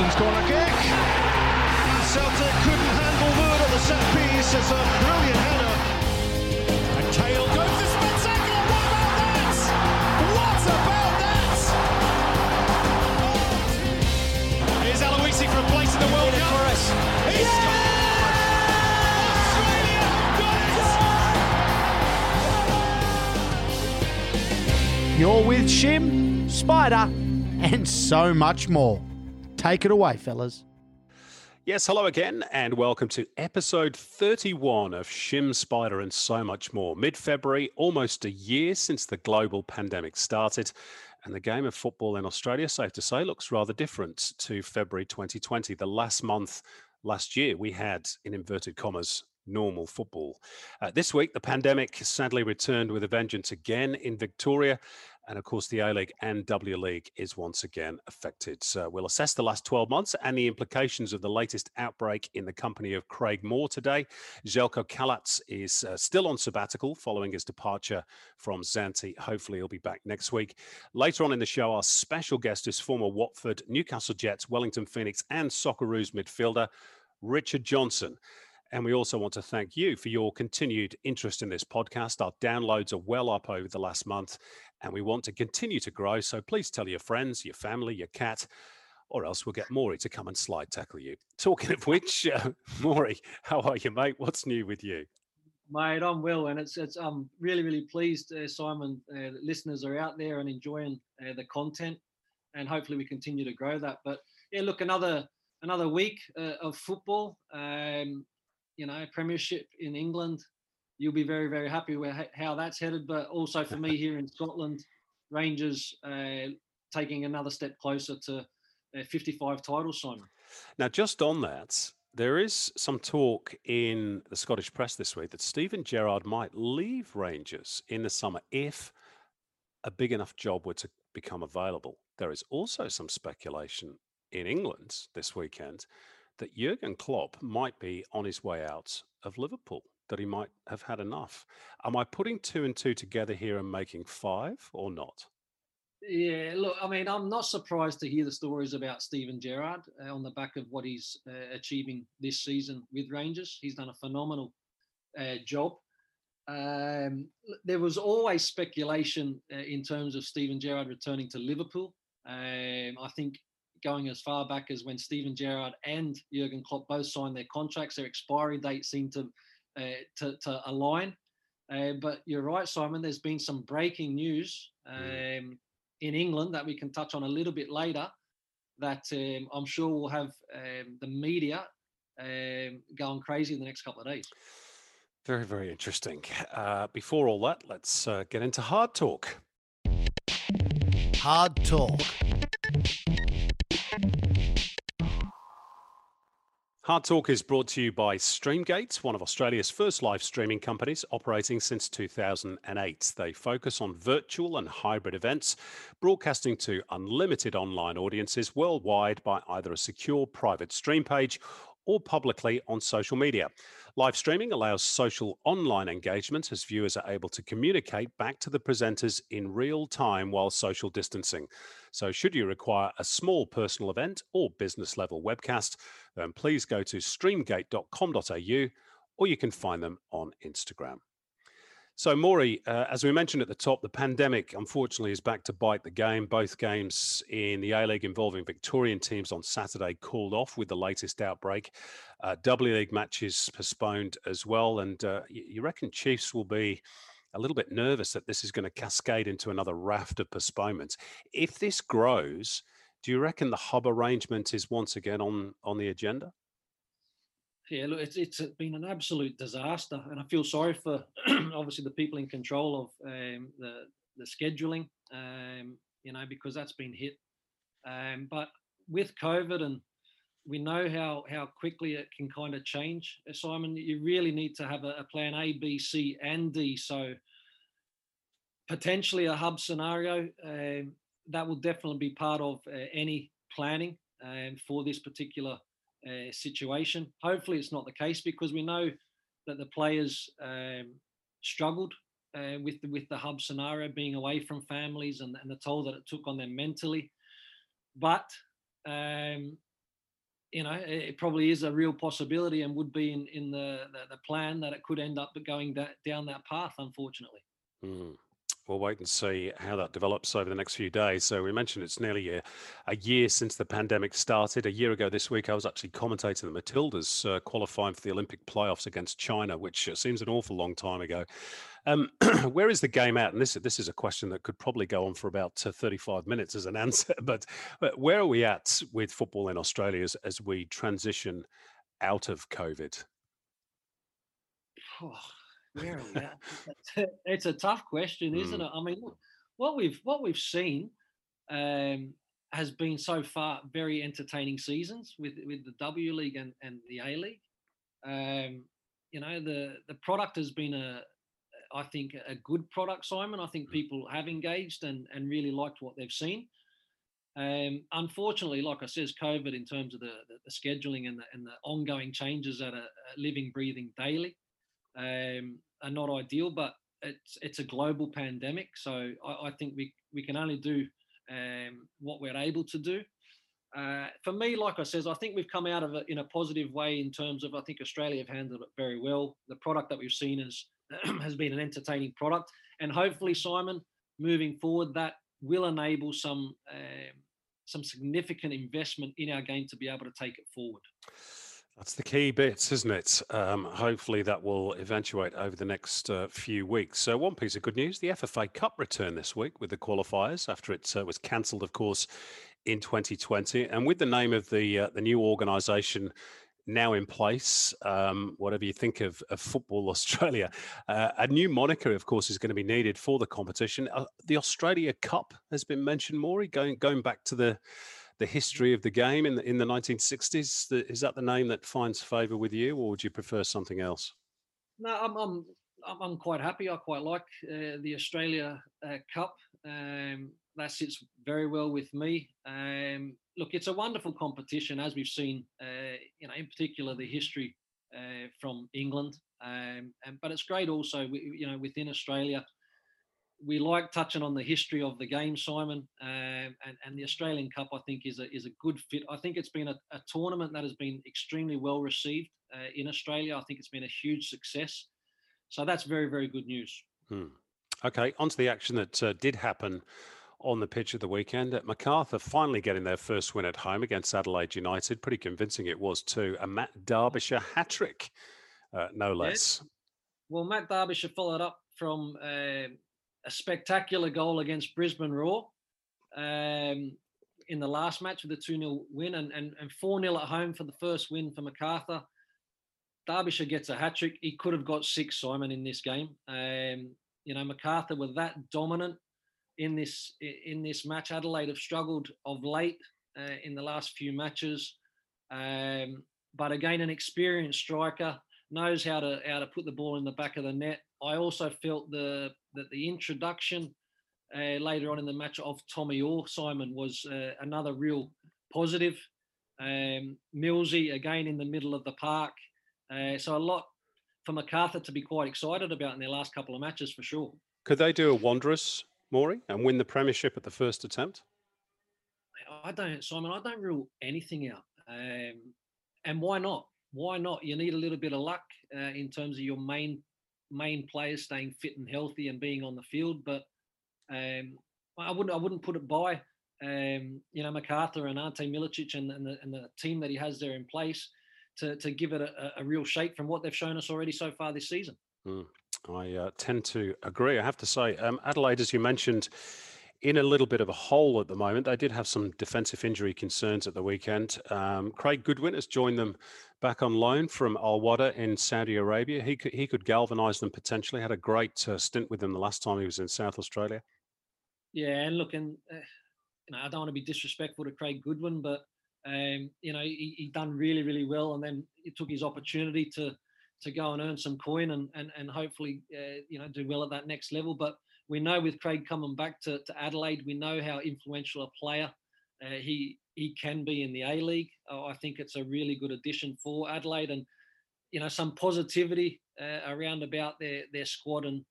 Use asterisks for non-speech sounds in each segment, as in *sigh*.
Nixon's corner kick. And Celtic couldn't handle Wood at the set piece. It's a brilliant header. And Kale goes to Spectacular. What about that? What about that? Here's Aloisi for a place in the World Cup. He scored! Australia have done! You're with Shim, Spider, and so much more. Take it away, fellas. Yes, hello again, and welcome to episode 31 of Shim Spider and so much more. Mid February, almost a year since the global pandemic started, and the game of football in Australia, safe to say, looks rather different to February 2020. The last month last year, we had, in inverted commas, normal football. Uh, this week, the pandemic sadly returned with a vengeance again in Victoria. And of course, the A League and W League is once again affected. So we'll assess the last 12 months and the implications of the latest outbreak in the company of Craig Moore today. Zeljko Kalac is uh, still on sabbatical following his departure from Zante. Hopefully, he'll be back next week. Later on in the show, our special guest is former Watford, Newcastle Jets, Wellington Phoenix, and Socceroos midfielder Richard Johnson. And we also want to thank you for your continued interest in this podcast. Our downloads are well up over the last month, and we want to continue to grow. So please tell your friends, your family, your cat, or else we'll get Maury to come and slide tackle you. Talking of which, *laughs* uh, Maury, how are you, mate? What's new with you? Mate, I'm well, and it's it's I'm really really pleased, uh, Simon. Uh, listeners are out there and enjoying uh, the content, and hopefully we continue to grow that. But yeah, look, another another week uh, of football. Um, you know, Premiership in England. You'll be very very happy with how that's headed. But also for me here in Scotland, Rangers uh, taking another step closer to uh, 55 titles, Simon. Now, just on that, there is some talk in the Scottish press this week that Steven Gerrard might leave Rangers in the summer if a big enough job were to become available. There is also some speculation in England this weekend that Jurgen Klopp might be on his way out of Liverpool, that he might have had enough. Am I putting two and two together here and making five or not? Yeah, look, I mean, I'm not surprised to hear the stories about Steven Gerrard uh, on the back of what he's uh, achieving this season with Rangers. He's done a phenomenal uh, job. Um, there was always speculation uh, in terms of Steven Gerrard returning to Liverpool. Um, I think going as far back as when Steven Gerrard and Jurgen Klopp both signed their contracts, their expiry date seemed to uh, to, to align. Uh, but you're right, Simon. There's been some breaking news um, in England that we can touch on a little bit later. That um, I'm sure will have um, the media um, going crazy in the next couple of days. Very, very interesting. Uh, before all that, let's uh, get into hard talk. Hard talk. Hard Talk is brought to you by Streamgate, one of Australia's first live streaming companies operating since 2008. They focus on virtual and hybrid events, broadcasting to unlimited online audiences worldwide by either a secure private stream page or publicly on social media. Live streaming allows social online engagement as viewers are able to communicate back to the presenters in real time while social distancing. So, should you require a small personal event or business level webcast, then please go to streamgate.com.au or you can find them on Instagram. So, Maury, uh, as we mentioned at the top, the pandemic unfortunately is back to bite the game. Both games in the A League involving Victorian teams on Saturday called off with the latest outbreak. Uh, w League matches postponed as well. And uh, you reckon Chiefs will be a little bit nervous that this is going to cascade into another raft of postponements. If this grows, do you reckon the hub arrangement is once again on on the agenda? Yeah, look, it's it's been an absolute disaster, and I feel sorry for *clears throat* obviously the people in control of um, the the scheduling, um, you know, because that's been hit. Um, but with COVID, and we know how how quickly it can kind of change. Uh, Simon, you really need to have a, a plan A, B, C, and D. So potentially a hub scenario um, that will definitely be part of uh, any planning um, for this particular uh, situation. Hopefully, it's not the case because we know that the players um, struggled uh, with the, with the hub scenario, being away from families and, and the toll that it took on them mentally. But um, you know, it probably is a real possibility and would be in, in the, the, the plan that it could end up going da- down that path, unfortunately. Mm we'll wait and see how that develops over the next few days. So we mentioned it's nearly a, a year since the pandemic started. A year ago this week, I was actually commentating the Matildas uh, qualifying for the Olympic playoffs against China, which uh, seems an awful long time ago. Um, *clears throat* where is the game at? And this this is a question that could probably go on for about uh, 35 minutes as an *laughs* answer. But, but where are we at with football in Australia as, as we transition out of COVID? *sighs* Oh where are we at? it's a tough question, isn't mm. it? I mean, what we've what we've seen um, has been so far very entertaining seasons with with the W League and, and the A League. Um, you know, the the product has been a I think a good product, Simon. I think mm. people have engaged and and really liked what they've seen. Um, unfortunately, like I says, COVID in terms of the, the, the scheduling and the, and the ongoing changes that are living, breathing daily um, are not ideal, but it's it's a global pandemic. So I, I think we we can only do um, what we're able to do. Uh, for me, like I says, I think we've come out of it in a positive way in terms of I think Australia have handled it very well. The product that we've seen is *clears throat* has been an entertaining product, and hopefully, Simon, moving forward, that will enable some um, some significant investment in our game to be able to take it forward. That's the key bits, isn't it? Um, hopefully, that will eventuate over the next uh, few weeks. So, one piece of good news the FFA Cup returned this week with the qualifiers after it uh, was cancelled, of course, in 2020. And with the name of the uh, the new organisation now in place, um, whatever you think of, of Football *laughs* Australia, uh, a new moniker, of course, is going to be needed for the competition. Uh, the Australia Cup has been mentioned, Maury, going going back to the the history of the game in the in the 1960s? Is that the name that finds favour with you, or would you prefer something else? No, I'm I'm I'm quite happy. I quite like uh, the Australia uh, Cup. Um, that sits very well with me. Um, look, it's a wonderful competition, as we've seen. Uh, you know, in particular, the history uh, from England. Um, and, but it's great also, you know, within Australia we like touching on the history of the game, Simon, um, and, and the Australian Cup. I think is a is a good fit. I think it's been a, a tournament that has been extremely well received uh, in Australia. I think it's been a huge success. So that's very very good news. Hmm. Okay, on to the action that uh, did happen on the pitch of the weekend. At Macarthur finally getting their first win at home against Adelaide United. Pretty convincing it was too. A Matt Derbyshire hat trick, uh, no less. Well, Matt Derbyshire followed up from uh, a spectacular goal against Brisbane Roar um, in the last match with a 2 0 win and, and, and 4 0 at home for the first win for Macarthur. Derbyshire gets a hat trick. He could have got six, Simon, in this game. Um, you know, Macarthur were that dominant in this in this match. Adelaide have struggled of late uh, in the last few matches, um, but again, an experienced striker knows how to how to put the ball in the back of the net. I also felt the that the introduction uh, later on in the match of Tommy Oar Simon was uh, another real positive. Um, Millsy again in the middle of the park, uh, so a lot for Macarthur to be quite excited about in their last couple of matches for sure. Could they do a Wanderers, Maury, and win the premiership at the first attempt? I don't, Simon. I don't rule anything out. Um, and why not? Why not? You need a little bit of luck uh, in terms of your main main players staying fit and healthy and being on the field. But um, I wouldn't I wouldn't put it by um, you know Macarthur and Ante Milicic and, and, the, and the team that he has there in place to to give it a, a real shake from what they've shown us already so far this season. Mm, I uh, tend to agree. I have to say, um, Adelaide, as you mentioned, in a little bit of a hole at the moment. They did have some defensive injury concerns at the weekend. Um, Craig Goodwin has joined them back on loan from Al Wahda in Saudi Arabia. He could he could galvanise them potentially. Had a great uh, stint with them the last time he was in South Australia. Yeah, and look, and uh, you know, I don't want to be disrespectful to Craig Goodwin, but um, you know, he, he done really, really well, and then he took his opportunity to to go and earn some coin and and and hopefully, uh, you know, do well at that next level. But we know with Craig coming back to, to Adelaide, we know how influential a player uh, he he can be in the A League. Uh, I think it's a really good addition for Adelaide, and you know some positivity uh, around about their their squad and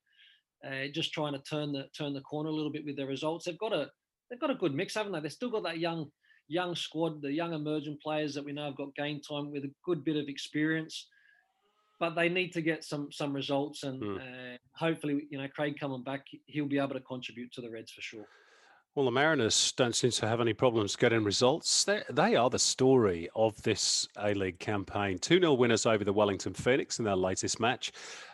uh, just trying to turn the turn the corner a little bit with their results. They've got a they've got a good mix, haven't they? They've still got that young young squad, the young emerging players that we know have got game time with a good bit of experience but they need to get some some results, and mm. uh, hopefully, you know, Craig coming back, he'll be able to contribute to the Reds for sure. Well, the Mariners don't seem to have any problems getting results. They, they are the story of this A League campaign. 2 0 winners over the Wellington Phoenix in their latest match.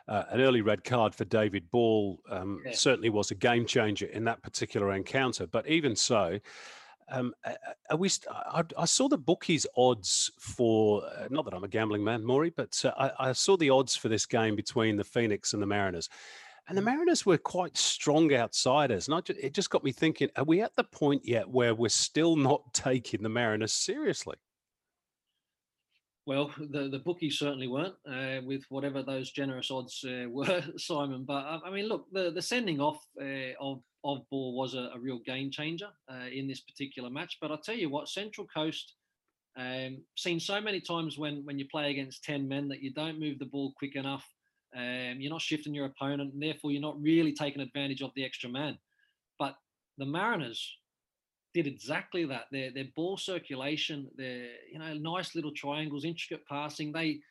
Uh, an early red card for David Ball um, yeah. certainly was a game changer in that particular encounter. But even so, um, are we? I, I, saw the bookies odds for uh, not that I'm a gambling man, Maury, but uh, I, I, saw the odds for this game between the Phoenix and the Mariners, and the mm. Mariners were quite strong outsiders. And just, it just got me thinking: Are we at the point yet where we're still not *laughs* taking the Mariners seriously? Well, the the bookies certainly weren't uh, with whatever those generous odds uh, *laughs* were, Simon. But I mean, look, the the sending off uh, of of ball was a, a real game changer uh, in this particular match. But I'll tell you what, Central Coast um, seen so many times when when you play against ten men that you don't move the ball quick enough. Um, you're not shifting your opponent, and therefore you're not really taking advantage of the extra man. But the Mariners did exactly that. Their their ball circulation, their you know nice little triangles, intricate passing. They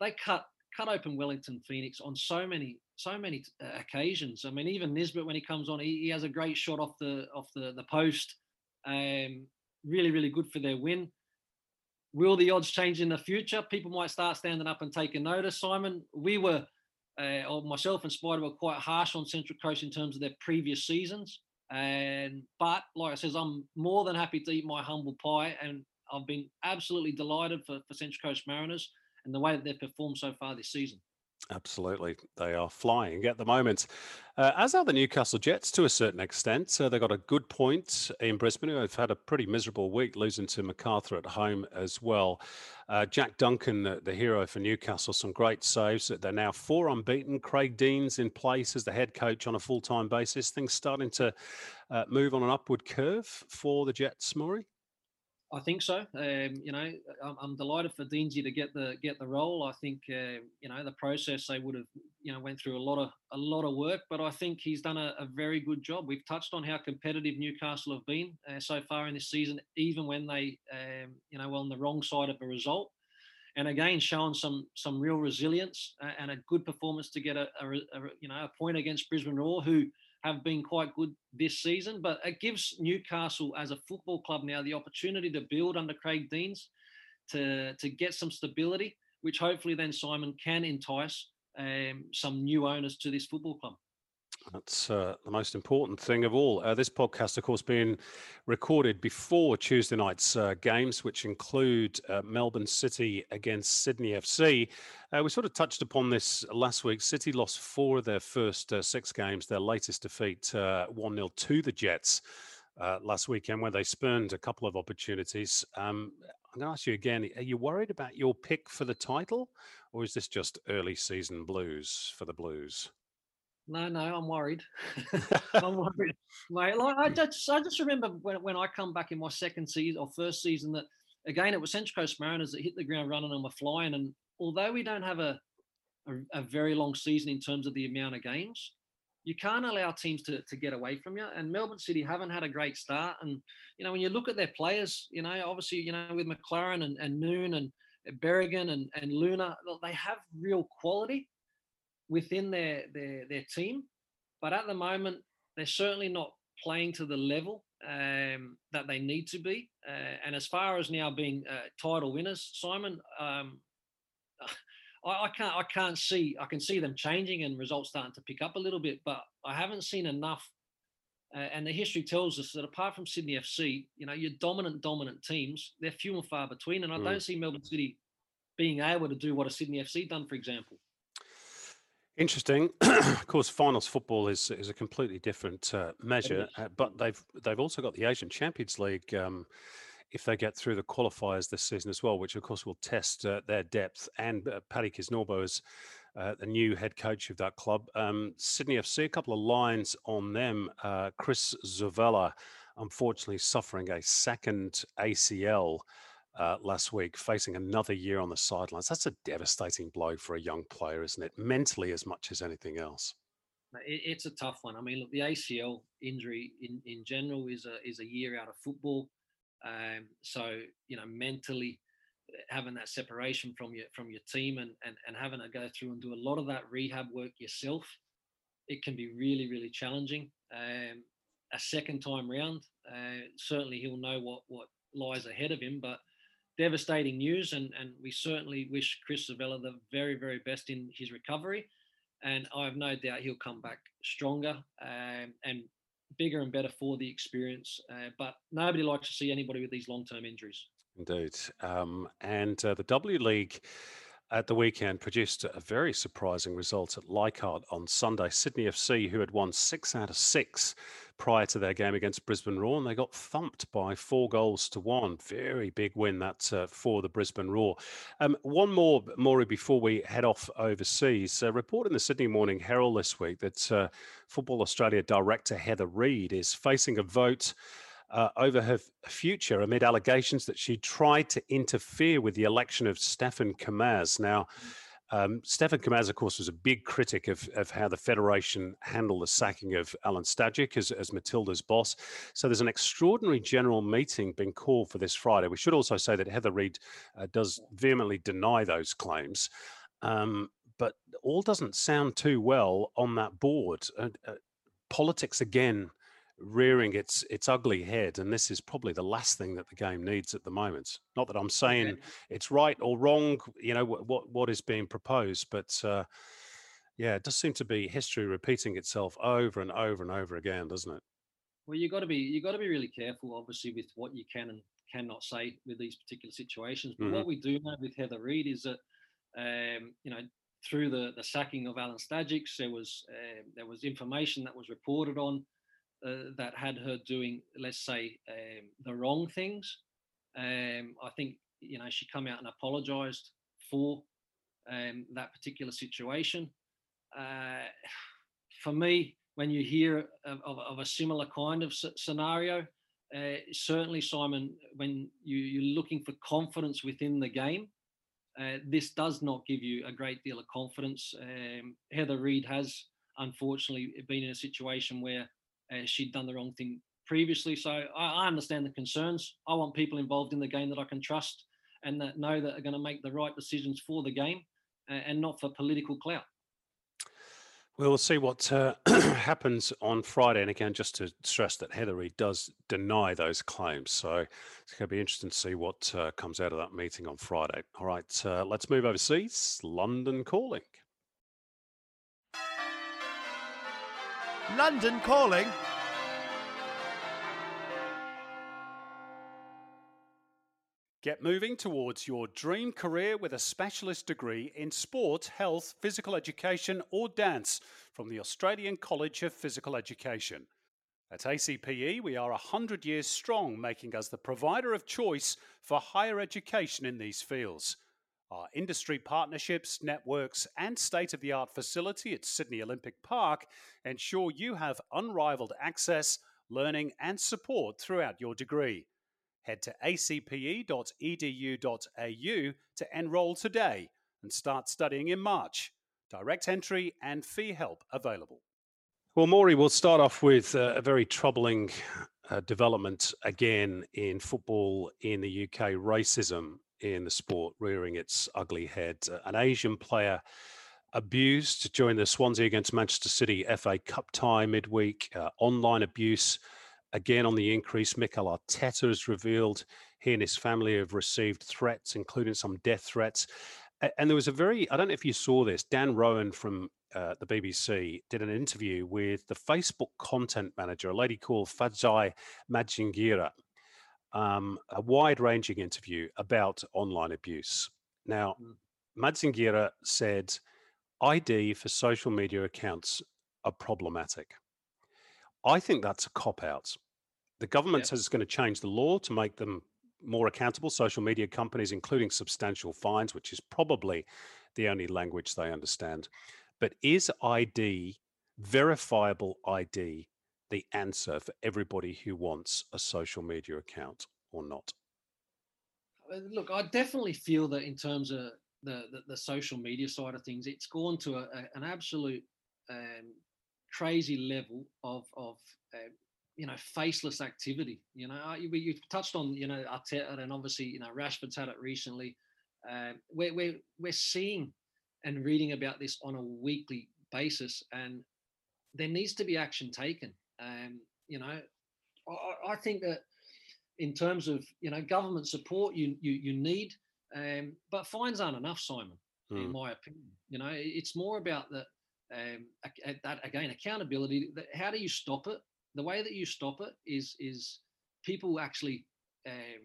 they cut cut open Wellington Phoenix on so many so many uh, occasions. I mean, even Nisbet when he comes on, he, he, has a great shot off the off the the post. Um, really, really good for their win. Will the odds change in the future? People might start standing up and taking notice. Simon, we were, uh, or myself and Spider were quite harsh on Central Coast in terms of their previous seasons. And but like I says, I'm more than happy to eat my humble pie, and I've been absolutely delighted for, for Central Coast Mariners and the way that they've performed so far this season. Absolutely. They are flying at the moment, uh, as are the Newcastle Jets to a certain extent. Uh, they got a good point in Brisbane, who have had a pretty miserable week, losing to Macarthur at home as well. Uh, Jack Duncan, the, the, hero for Newcastle, some great saves. They're now four unbeaten. Craig Deans in place as the head coach on a full time basis. Things starting to uh, move on an upward curve for the Jets, Maury. I think so. Um, you know, I'm, I'm, delighted for Deansy to get the get the role. I think uh, you know the process they would have you know went through a lot of a lot of work, but I think he's done a, a very good job. We've touched on how competitive Newcastle have been uh, so far in this season, even when they um, you know were on the wrong side of a result. And again, showing some some real resilience uh, and a good performance to get a, a, a you know a point against Brisbane Roar, who have been quite good this season. But it gives Newcastle as a football club now the opportunity to build under Craig Deans to, to get some stability, which hopefully then Simon can entice um, some new owners to this football club. That's uh, the most important thing of all. Uh, this podcast, of course, being recorded before Tuesday night's uh, games, which include uh, Melbourne City against Sydney FC. Uh, we sort of touched upon this last week. City lost four of their first uh, six games, their latest defeat 1 0 to the Jets last weekend, where they spurned a couple of opportunities. Um, I'm going to ask you again are you worried about your pick for the title, or is this just early season blues for the Blues? No, no, I'm worried. *laughs* *laughs* I'm worried, mate. Like I just, I just remember when, when I come back in my second season or first season that again it was Central Coast Mariners that hit the ground running and were flying. And although we don't have a a, a, very long season in terms of the amount of games. You can't allow teams to, to get away from you. And Melbourne City haven't had a great start. And, you know, when you look at their players, you know, obviously, you know, with Maclaren and, and Noon and Berenguer and, and Luna, they have real quality within their, their, their team. But at the moment, they're certainly not playing to the level um, that they need to be. Uh, and as far as now being uh, title winners, Simon, um, *laughs* I, I, can't I can't see I can see them changing and results starting to pick up a little bit, but I haven't seen enough. Uh, and the history tells us that apart from Sydney FC, you know, your dominant dominant teams, they're few and far between. And I mm. don't see Melbourne City being able to do what a Sydney FC done, for example. Interesting. *clears throat* of course, finals football is is a completely different uh, measure, uh, but they've they've also got the Asian Champions League. Um, if they get through the qualifiers this season as well, which of course will test uh, their depth. And uh, Paddy Kisnorbo is uh, the new head coach of that club. Um, Sydney FC, a couple of lines on them. Uh, Chris Zuvela, unfortunately, suffering a second ACL uh, last week, facing another year on the sidelines. That's a devastating blow for a young player, isn't it? Mentally, as much as anything else. It's a tough one. I mean, look, the ACL injury in, in general is a is a year out of football. Um, so you know, mentally eh, having that separation from your from your team and, and and having to go through and do a lot of that rehab work yourself, it can be really really challenging. Um, a second time round, uh, certainly he'll know what what lies ahead of him, but devastating news, and, and we certainly wish Chris Zuvela the very, very best in his recovery. And I have no doubt he'll come back stronger um, and bigger and better for the experience. Uh, but nobody likes to see anybody with these long term injuries. Indeed. Um, and uh, the W League at the weekend produced a very surprising result at Leichhardt on Sunday. Sydney FC, who had won six out of six prior to their game against Brisbane Roar, and they got thumped by four goals to one. Very big win that uh, for the Brisbane Roar. Um, one more, Maury, before we head off overseas. A report in the Sydney Morning Herald this week that uh, Football Australia director Heather Reid is facing a vote. Uh, over her future amid allegations that she tried to interfere with the election of Stefan Kamasz. Now, um, Stefan Kamasz, of course, was a big critic of, of how the Federation handled the sacking of Alan Stajcic as, as Matilda's boss. So there's an extraordinary general meeting being called for this Friday. We should also say that Heather Reid uh, does vehemently deny those claims. Um, but all doesn't sound too well on that board. Uh, uh, politics again rearing its its ugly head and this is probably the last thing that the game needs at the moment not that i'm saying okay. it's right or wrong you know what what is being proposed but uh, yeah it does seem to be history repeating itself over and over and over again doesn't it well you got to be you got to be really careful obviously with what you can and cannot say with these particular situations but mm-hmm. what we do know with heather reid is that um, you know through the the sacking of alan Stajcic, there was uh, there was information that was reported on uh, that had her doing, let's say, um, the wrong things. Um, I think you know she come out and apologized for um, that particular situation. Uh, for me, when you hear of, of, of a similar kind of scenario, uh, certainly, Simon, when you, you're looking for confidence within the game, uh, this does not give you a great deal of confidence. Um, Heather Reid has unfortunately been in a situation where uh, she'd done the wrong thing previously. So I, I, understand the concerns. I want people involved in the game that I can trust and that know that are going to make the right decisions for the game uh, and not for political clout. We'll see what uh, *clears throat* happens on Friday. And again, just to stress that Heather Reid does deny those claims. So it's going to be interesting to see what uh, comes out of that meeting on Friday. All right, uh, let's move overseas. London calling. London calling. Get moving towards your dream career with a specialist degree in sport, health, physical education, or dance from the Australian College of Physical Education. At ACPE, we are 100 years strong, making us the provider of choice for higher education in these fields. Our industry partnerships, networks, and state of the art facility at Sydney Olympic Park ensure you have unrivaled access, learning, and support throughout your degree. Head to acpe.edu.au to enrol today and start studying in March. Direct entry and fee help available. Well, Maury, we'll start off with uh, a very troubling uh, development again in football in the UK racism in the sport rearing its ugly head. Uh, an Asian player abused during the Swansea against Manchester City FA Cup tie midweek, uh, online abuse again on the increase. Mikel Arteta has revealed he and his family have received threats, including some death threats. And there was a very, I don't know if you saw this, Dan Roan from uh, the BBC did an interview with the Facebook content manager, a lady called Fadzai Madzingira, um, a wide ranging interview about online abuse. Now, mm. Madzingira said ID for social media accounts are problematic. I think that's a cop out. The government says it's going to change the law to make them more accountable, social media companies, including substantial fines, which is probably the only language they understand. But is ID, verifiable ID, the answer for everybody who wants a social media account or not? Uh, look, I definitely feel that in terms of the, the, the social media side of things, it's gone to a, a, an absolute um, crazy level of, of uh, you know, faceless activity. You know, you, you've touched on, you know, Arteta and obviously, you know, Rashford's had it recently. Uh, we're, we're, we're seeing and reading about this on a weekly basis, and there needs to be action taken. Um, you know, I, I think that in terms of you know government support, you you you need, um, but fines aren't enough, Simon. In hmm. my opinion, you know, it's more about that. Um, that again, accountability. How do you stop it? the way that you stop it is is people actually um,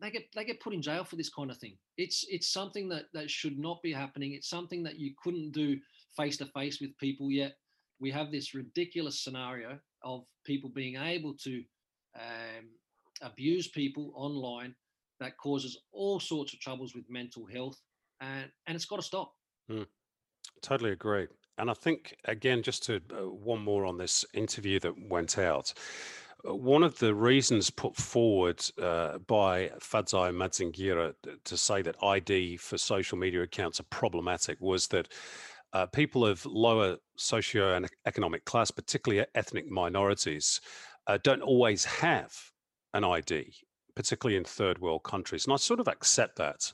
they get they get put in jail for this kind of thing. It's it's something that that should not be happening. It's something that you couldn't do face to face with people yet. We have this ridiculous scenario of people being able to um, abuse people online that causes all sorts of troubles with mental health, and and it's got to stop. Mm, totally agree. And I think, again, just to uh, one more on this interview that went out, uh, one of the reasons put forward uh, by Fadzai Madzingira to say that ID for social media accounts are problematic was that uh, people of lower socio and economic class, particularly ethnic minorities, uh, don't always have an ID, particularly in third world countries. And I sort of accept that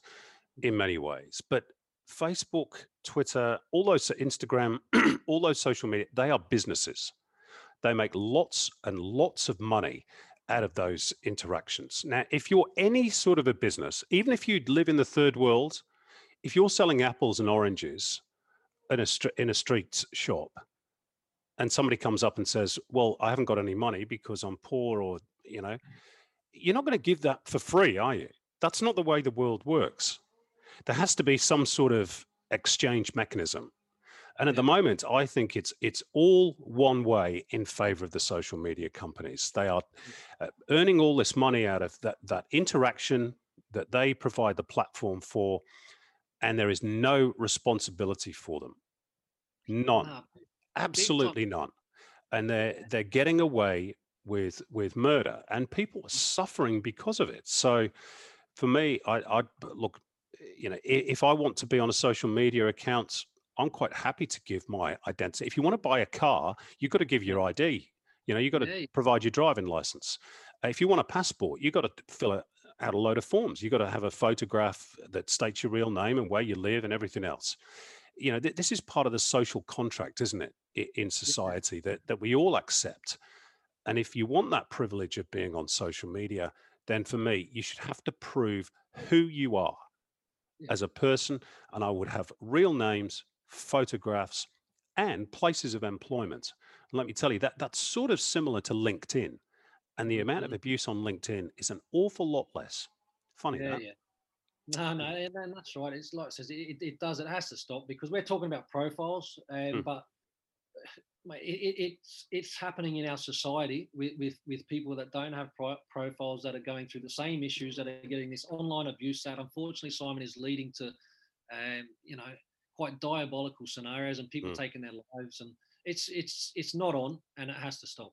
in many ways. But Facebook, Twitter, all those Instagram, *clears throat* all those social media, they are businesses. They make lots and lots of money out of those interactions. Now, if you're any sort of a business, even if you live in the third world, if you're selling apples and oranges in a in a street shop, and somebody comes up and says, "Well, I haven't got any money because I'm poor," or you know, you're not going to give that for free, are you? That's not the way the world works there has to be some sort of exchange mechanism. And at the moment, I think it's it's all one way in favor of the social media companies. They are uh, earning all this money out of that that interaction that they provide the platform for, and there is no responsibility for them. None, absolutely none. And they're they're getting away with with murder, and people are mm. suffering because of it. So, for me, I, I look you know, if I want to be on a social media account, I'm quite happy to give my identity. If you want to buy a car, you've got to give your ID. You know, you've got to yeah. provide your driving license. If you want a passport, you've got to fill out a load of forms. You've got to have a photograph that states your real name and where you live and everything else. You know, th- this is part of the social contract, isn't it, in society that, that we all accept. And if you want that privilege of being on social media, then for me, you should have to prove who you are as a person, and I would have real names, photographs, and places of employment. And let me tell you that that's sort of similar to LinkedIn, and the amount of mm-hmm. abuse on LinkedIn is an awful lot less. Funny yeah, that. Yeah. No, no, that's right. It's like it says, it, it does. It has to stop because we're talking about profiles, um, mm. but *sighs* it, it's it's happening in our society with, with with people that don't have pro- profiles that are going through the same issues that are getting this online abuse that unfortunately Simon is leading to um, you know quite diabolical scenarios and people mm. taking their lives and it's it's it's not on and it has to stop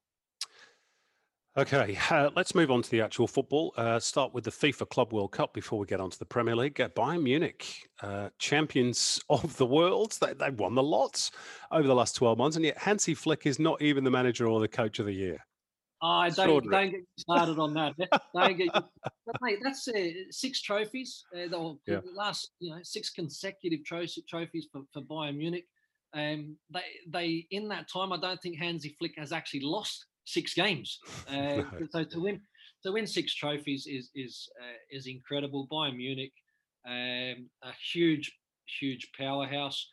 Okay, uh, let's move on to the actual football. Uh, start with the FIFA Club World Cup before we get on to the Premier League. Uh, Bayern Munich, uh, champions *laughs* of the world. They, they've won the lots over the last 12 months, and yet Hansi Flick is not even the manager or the coach of the year. I don't, don't get started on that. don't get, *laughs* but mate, that's uh, six trophies. Uh, the yeah. last, you know, six consecutive tro- trophies for, for Bayern Munich. Um, they, they, in that time, I don't think Hansi Flick has actually lost six games. *laughs* Uh, so to win to win six trophies is is uh, is incredible. Bayern Munich, um, a huge huge powerhouse.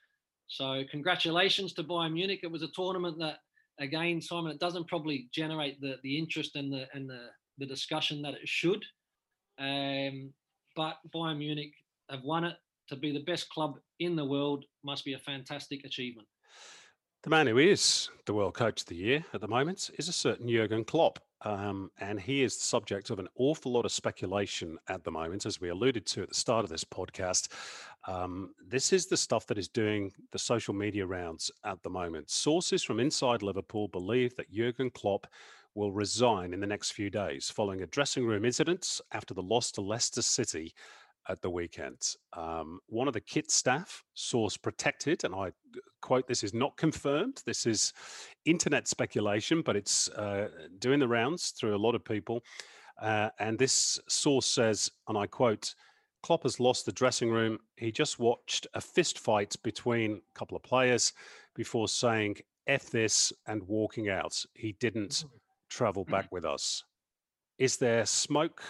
So congratulations to Bayern Munich. It was a tournament that again, Simon, it doesn't probably generate the the interest and the and the the discussion that it should. Um, but Bayern Munich have won it. To be the best club in the world must be a fantastic achievement. The man who is the World Coach of the Year at the moment is a certain Jurgen Klopp. Um, and he is the subject of an awful lot of speculation at the moment, as we alluded to at the start of this podcast. Um, this is the stuff that is doing the social media rounds at the moment. Sources from inside Liverpool believe that Jurgen Klopp will resign in the next few days following a dressing room incident after the loss to Leicester City at the weekend. Um, one of the kit staff, source protected, and I quote, this is not confirmed. This is internet speculation, but it's uh, doing the rounds through a lot of people. Uh, and this source says, and I quote, Klopp has lost the dressing room. He just watched a fist fight between a couple of players before saying, F this and walking out. He didn't mm. travel back with us. Is there smoke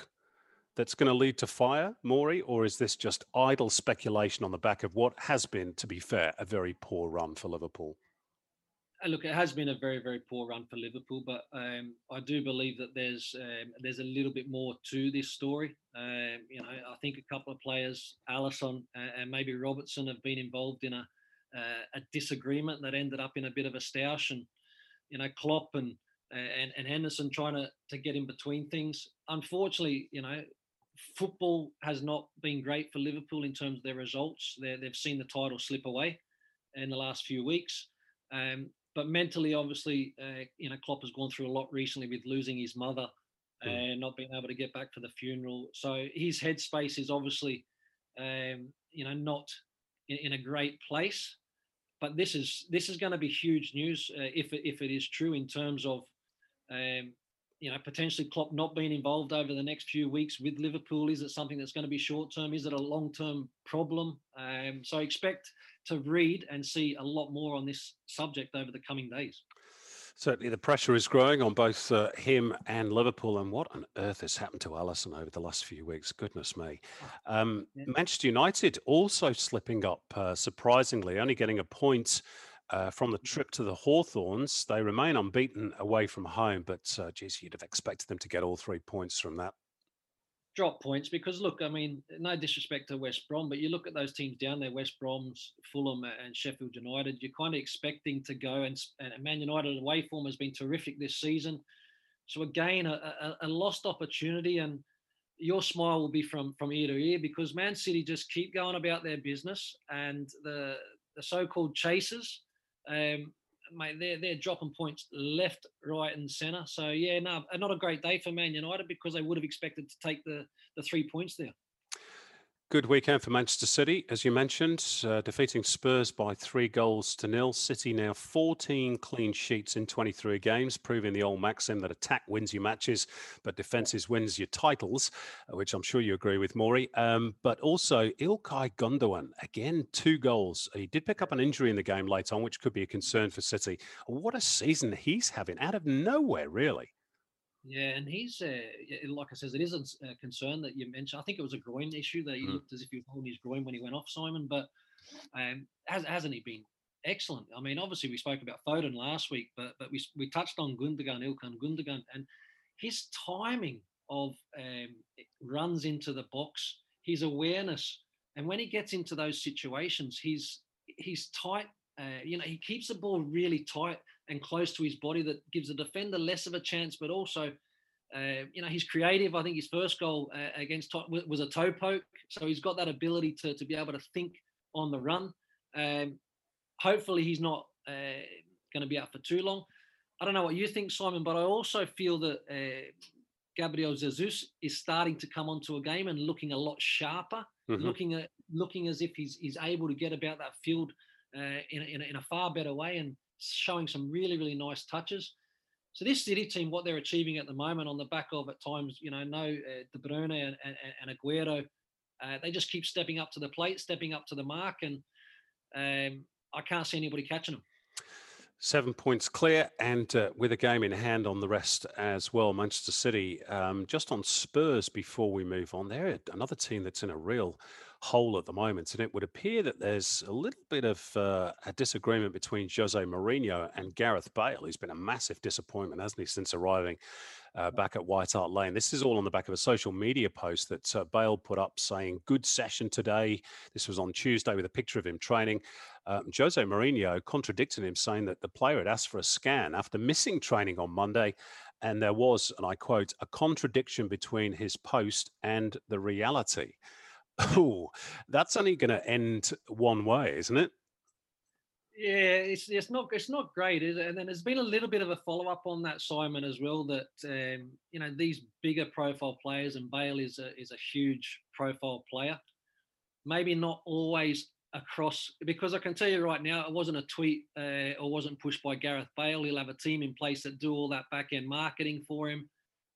that's going to lead to fire, Maury, or is this just idle speculation on the back of what has been, to be fair, a very poor run for Liverpool? Uh, look, it has been a very, very poor run for Liverpool, but um, I do believe that there's um, there's a little bit more to this story. Um, you know, I think a couple of players, Alisson and maybe Robertson, have been involved in a uh, a disagreement that ended up in a bit of a stoush, and you know, Klopp and and, and Henderson trying to to get in between things. Unfortunately, you know, football has not been great for Liverpool in terms of their results. they have seen the title slip away in the last few weeks. Um, but mentally, obviously, uh, you know, Klopp has gone through a lot recently with losing his mother mm. and not being able to get back for the funeral. So his headspace is obviously, um, you know, not in, in, a great place. But this is this is going to be huge news uh, if if it is true in terms of um, you know, potentially Klopp not being involved over the next few weeks with Liverpool? Is it something that's going to be short term? Is it a long term problem? Um, so I expect to read and see a lot more on this subject over the coming days. Certainly, the pressure is growing on both uh, him and Liverpool. And what on earth has happened to Alisson over the last few weeks? Goodness me. Um, yeah. Manchester United also slipping up, uh, surprisingly, only getting a point uh, from the trip to the Hawthorns. They remain unbeaten away from home, but uh, geez, you'd have expected them to get all three points from that. Drop points because look, I mean, no disrespect to West Brom, but you look at those teams down there, West Brom's, Fulham, and Sheffield United. You're kind of expecting to go and, and Man United away form has been terrific this season. So again, a, a, a lost opportunity, and your smile will be from from ear to ear because Man City just keep going about their business, and the the so-called chasers um, mate, they're they're dropping points left, right, and centre. So yeah, no, not a great day for Man United because they would have expected to take the the three points there. Good weekend for Manchester City, as you mentioned, uh, defeating Spurs by three goals to nil. City now 14 clean sheets in 23 games, proving the old maxim that attack wins your matches, but defenses wins your titles, uh, which I'm sure you agree with, Maury. Um, but also Ilkay Gundogan, again, two goals. He did pick up an injury in the game late on, which could be a concern for City. What a season he's having out of nowhere, really. Yeah, and he's uh, like I says, it is a concern that you mentioned. I think it was a groin issue that he mm. looked as if he was holding his groin when he went off, Simon. But um, has, hasn't he been excellent? I mean, obviously we spoke about Foden last week, but but we we touched on Gundogan, Ilkay Gundogan, and his timing of um, runs into the box, his awareness, and when he gets into those situations, he's he's tight. Uh, you know, he keeps the ball really tight and close to his body that gives the defender less of a chance, but also, uh, you know, he's creative. I think his first goal uh, against Tot was a toe poke, so he's got that ability to to be able to think on the run. Um, hopefully, he's not uh, going to be out for too long. I don't know what you think, Simon, but I also feel that uh, Gabriel Jesus is starting to come onto a game and looking a lot sharper, mm-hmm. looking at looking as if he's he's able to get about that field uh, in, a, in, a, in a far better way and showing some really really nice touches. So this City team, what they're achieving at the moment, on the back of at times, you know, no uh, De Bruyne and, and, and Aguero, uh, they just keep stepping up to the plate, stepping up to the mark, and um, I can't see anybody catching them. Seven points clear, and uh, with a game in hand on the rest as well. Manchester City, um, just on Spurs before we move on, they're another team that's in a real hole at the moment. And it would appear that there's a little bit of uh, a disagreement between Jose Mourinho and Gareth Bale, who's been a massive disappointment, hasn't he, since arriving uh, back at White Hart Lane. This is all on the back of a social media post that uh, Bale put up saying, Good session today. This was on Tuesday with a picture of him training. Um, Jose Mourinho contradicted him, saying that the player had asked for a scan after missing training on Monday. And there was, and I quote, a contradiction between his post and the reality. Oh, that's only going to end one way, isn't it? Yeah, it's it's not it's not great, is it? And then there's been a little bit of a follow up on that, Simon, as well. That um, you know these bigger profile players, and Bale is a is a huge profile player. Maybe not always across because I can tell you right now, it wasn't a tweet uh, or wasn't pushed by Gareth Bale. He'll have a team in place that do all that back end marketing for him,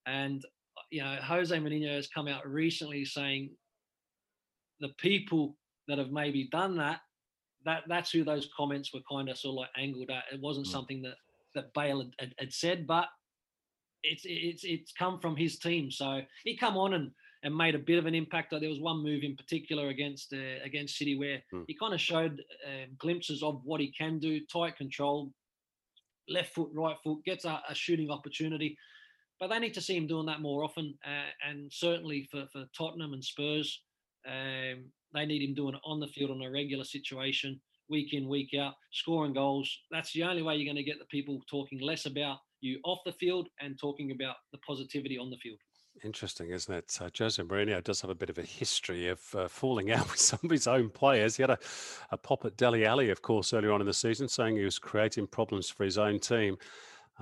and you know Jose Mourinho has come out recently saying the people that have maybe done that that that's who those comments were kind of sort of like angled at. It wasn't mm. something that that Bale had, had, had, said, but it's it's it's come from his team. So he come on and and made a bit of an impact. There was one move in particular against uh, against City where mm. he kind of showed uh, glimpses of what he can do, tight control, left foot, right foot, gets a, a shooting opportunity. But they need to see him doing that more often, uh, and certainly for, for Tottenham and Spurs, um, they need him doing it on the field on a regular situation, week in, week out, scoring goals. That's the only way you're going to get the people talking less about you off the field and talking about the positivity on the field. Interesting, isn't it? Uh, Jose Mourinho does have a bit of a history of uh, falling out *laughs* with some of his own players. He had a, a pop at Dele Alli, of course, earlier on in the season, saying he was creating problems for his own team.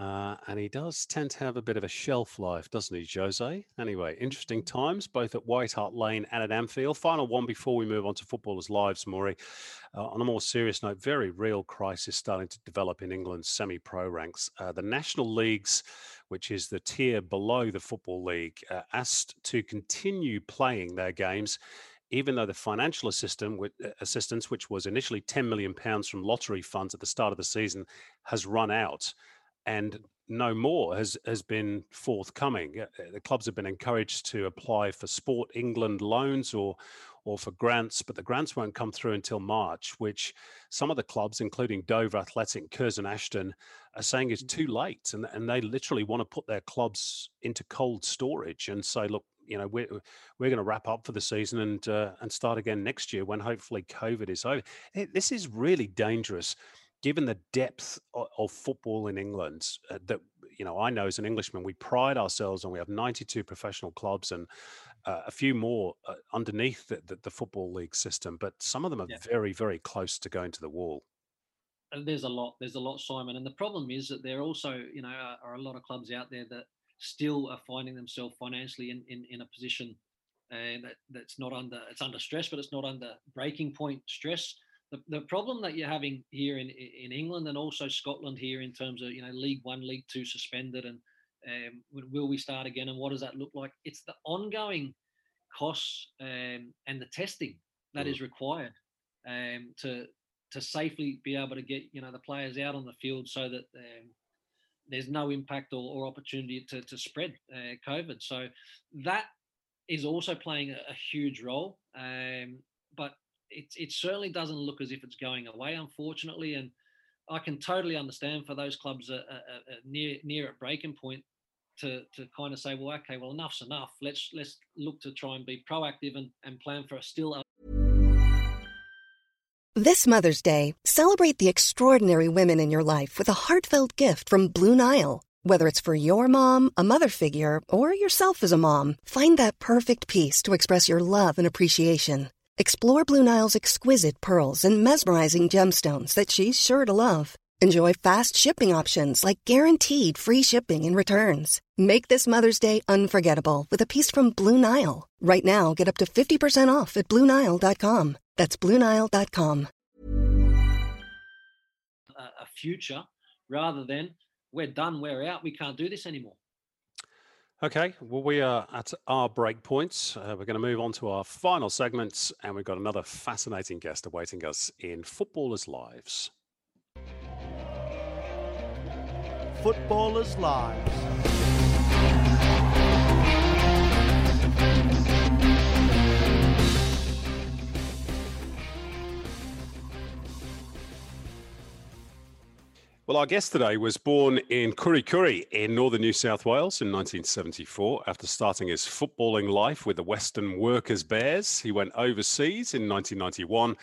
Uh, and he does tend to have a bit of a shelf life, doesn't he, Jose? Anyway, interesting times, both at White Hart Lane and at Anfield. Final one before we move on to footballers' lives, Maury. Uh, on a more serious note, very real crisis starting to develop in England's semi pro ranks. Uh, the National Leagues, which is the tier below the Football League, uh, asked to continue playing their games even though the financial assistance, uh, assistance, which was initially 10 million pounds from lottery funds at the start of the season, has run out and no more has has been forthcoming. Uh, the clubs have been encouraged to apply for Sport England loans or or for grants, but the grants won't come through until March, which some of the clubs, including Dover Athletic, Curzon Ashton, are saying is too late, and and they literally want to put their clubs into cold storage and say, look, you know, we're we're going to wrap up for the season and uh, and start again next year when hopefully COVID is over. This is really dangerous given the depth of, of football in England, uh, that you know, I know as an Englishman, we pride ourselves on we have 92 professional clubs and uh, a few more uh, underneath the, the, the, football league system, but some of them are yeah. very, very close to going to the wall. There's a lot. There's a lot, Simon, and the problem is that there also, you know, are, are a lot of clubs out there that still are finding themselves financially in, in, in a position uh, that that's not under it's under stress, but it's not under breaking point stress the, the problem that you're having here in in England and also Scotland here in terms of you know League One, League Two suspended, and um, will we start again, and what does that look like? It's the ongoing costs um, and the testing that mm. is required um, to to safely be able to get you know the players out on the field so that um, there's no impact or, or opportunity to, to spread uh, COVID. So that is also playing a, a huge role. Um, but it, it certainly doesn't look as if it's going away, unfortunately. And I can totally understand for those clubs that are, near near at breaking point to to kind of say, well, okay, well, enough's enough. Let's let's look to try and be proactive and, and plan for a still. This Mother's Day, celebrate the extraordinary women in your life with a heartfelt gift from Blue Nile. Whether it's for your mom, a mother figure, or yourself as a mom, find that perfect piece to express your love and appreciation. Explore Blue Nile's exquisite pearls and mesmerizing gemstones that she's sure to love. Enjoy fast shipping options like guaranteed free shipping and returns. Make this Mother's Day unforgettable with a piece from Blue Nile. Right now, get up to 50% off at BlueNile.com. That's BlueNile.com. a, future rather than we're done, we're out, we can't do this anymore. Okay, well, we are at our break points. Uh, we're going to move on to our final segment, and we've got another fascinating guest awaiting us in Footballers' Lives. Footballers' Lives. Well, our guest today was born in Kurri Kurri in northern New South Wales in 1974. After starting his footballing life with the Weston Workers Bears, he went overseas in 1991,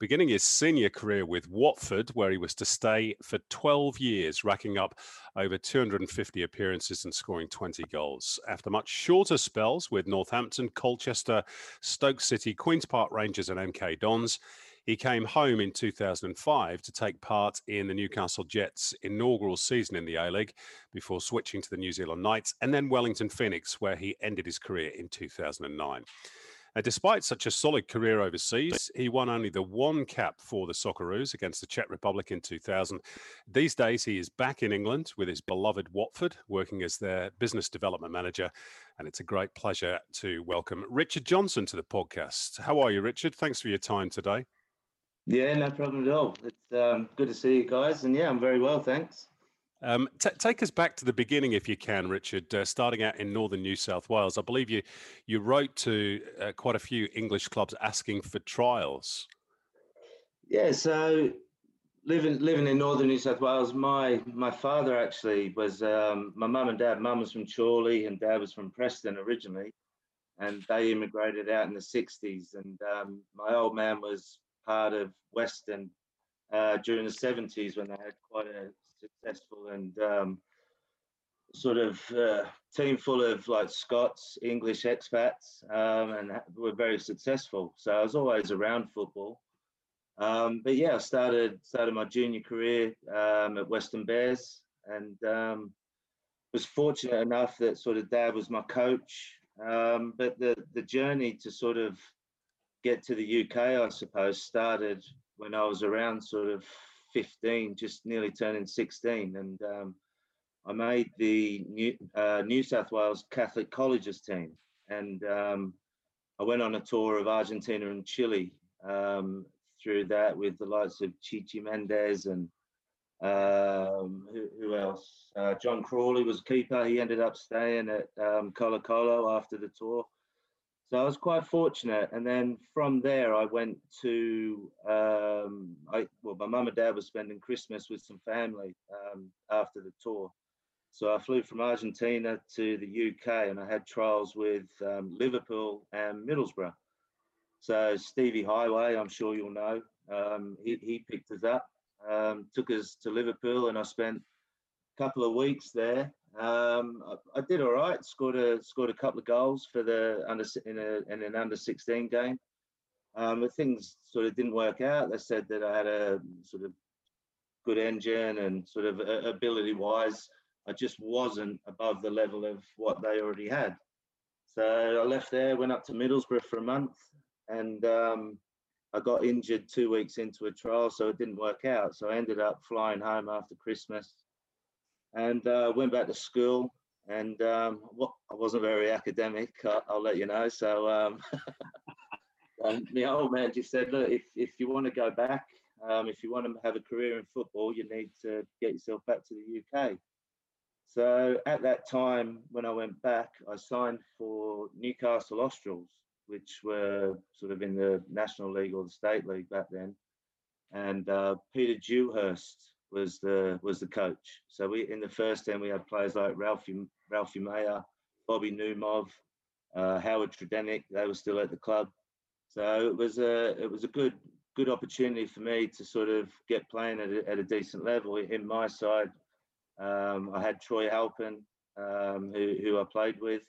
beginning his senior career with Watford, where he was to stay for 12 years, racking up over 250 appearances and scoring 20 goals. After much shorter spells with Northampton, Colchester, Stoke City, Queen's Park Rangers, and MK Dons, he came home in 2005 to take part in the Newcastle Jets' inaugural season in the A League before switching to the New Zealand Knights and then Wellington Phoenix, where he ended his career in 2009. Now, despite such a solid career overseas, he won only the one cap for the Socceroos against the Czech Republic in 2000. These days, he is back in England with his beloved Watford, working as their business development manager. And it's a great pleasure to welcome Richard Johnson to the podcast. How are you, Richard? Thanks for your time today. Yeah, no problem at all. It's um, good to see you guys, and yeah, I'm very well, thanks. Um, t- take us back to the beginning, if you can, Richard. Uh, starting out in northern New South Wales, I believe you you wrote to uh, quite a few English clubs asking for trials. Yeah, so living living in northern New South Wales, my my father actually was um, my mum and dad. Mum was from Chorley, and dad was from Preston originally, and they immigrated out in the '60s. And um, my old man was part of Weston uh, during the 70s when they had quite a successful and um, sort of uh, team full of like Scots, English expats, um, and were very successful. So I was always around football. Um, but yeah, I started started my junior career um, at Weston Bears, and um, was fortunate enough that sort of dad was my coach. Um, but the the journey to sort of get to the UK, I suppose, started when I was around sort of 15, just nearly turning 16. And um, I made the New, uh, New, South Wales Catholic Colleges team. And um, I went on a tour of Argentina and Chile um, through that with the likes of Chichi Mendes and um, who, who, else? Uh, John Crawley was keeper. He ended up staying at um, Colo Colo after the tour. So I was quite fortunate, and then from there I went to um, I well my mum and dad were spending Christmas with some family um, after the tour, so I flew from Argentina to the UK, and I had trials with um, Liverpool and Middlesbrough. So Stevie Heighway, I'm sure you'll know, um, he, he picked us up, um, took us to Liverpool, and I spent couple of weeks there um, I, I, did all right. Scored a scored a couple of goals for the under in, a, in an under 16 game. Um, but things sort of didn't work out. They said that I had a sort of good engine and sort of uh, ability wise, I just wasn't above the level of what they already had. So I left there, went up to Middlesbrough for a month, and um, I got injured two weeks into a trial, so it didn't work out. So I ended up flying home after Christmas and uh, went back to school. And um, well, I wasn't very academic, I'll, I'll let you know. So um, *laughs* um, the old man just said, look, if, if you want to go back, um, if you want to have a career in football, you need to get yourself back to the UK. So at that time, when I went back, I signed for Newcastle Australs, which were sort of in the National League or the State League back then. And uh, Peter Dewhurst was the was the coach. So we in the first team we had players like Ralphie Ralphie Mayer, Bobby Numov, uh, Howard Tredenick. They were still at the club. So it was a it was a good good opportunity for me to sort of get playing at a, at a decent level. In my side, um, I had Troy Halpin, um, who, who I played with,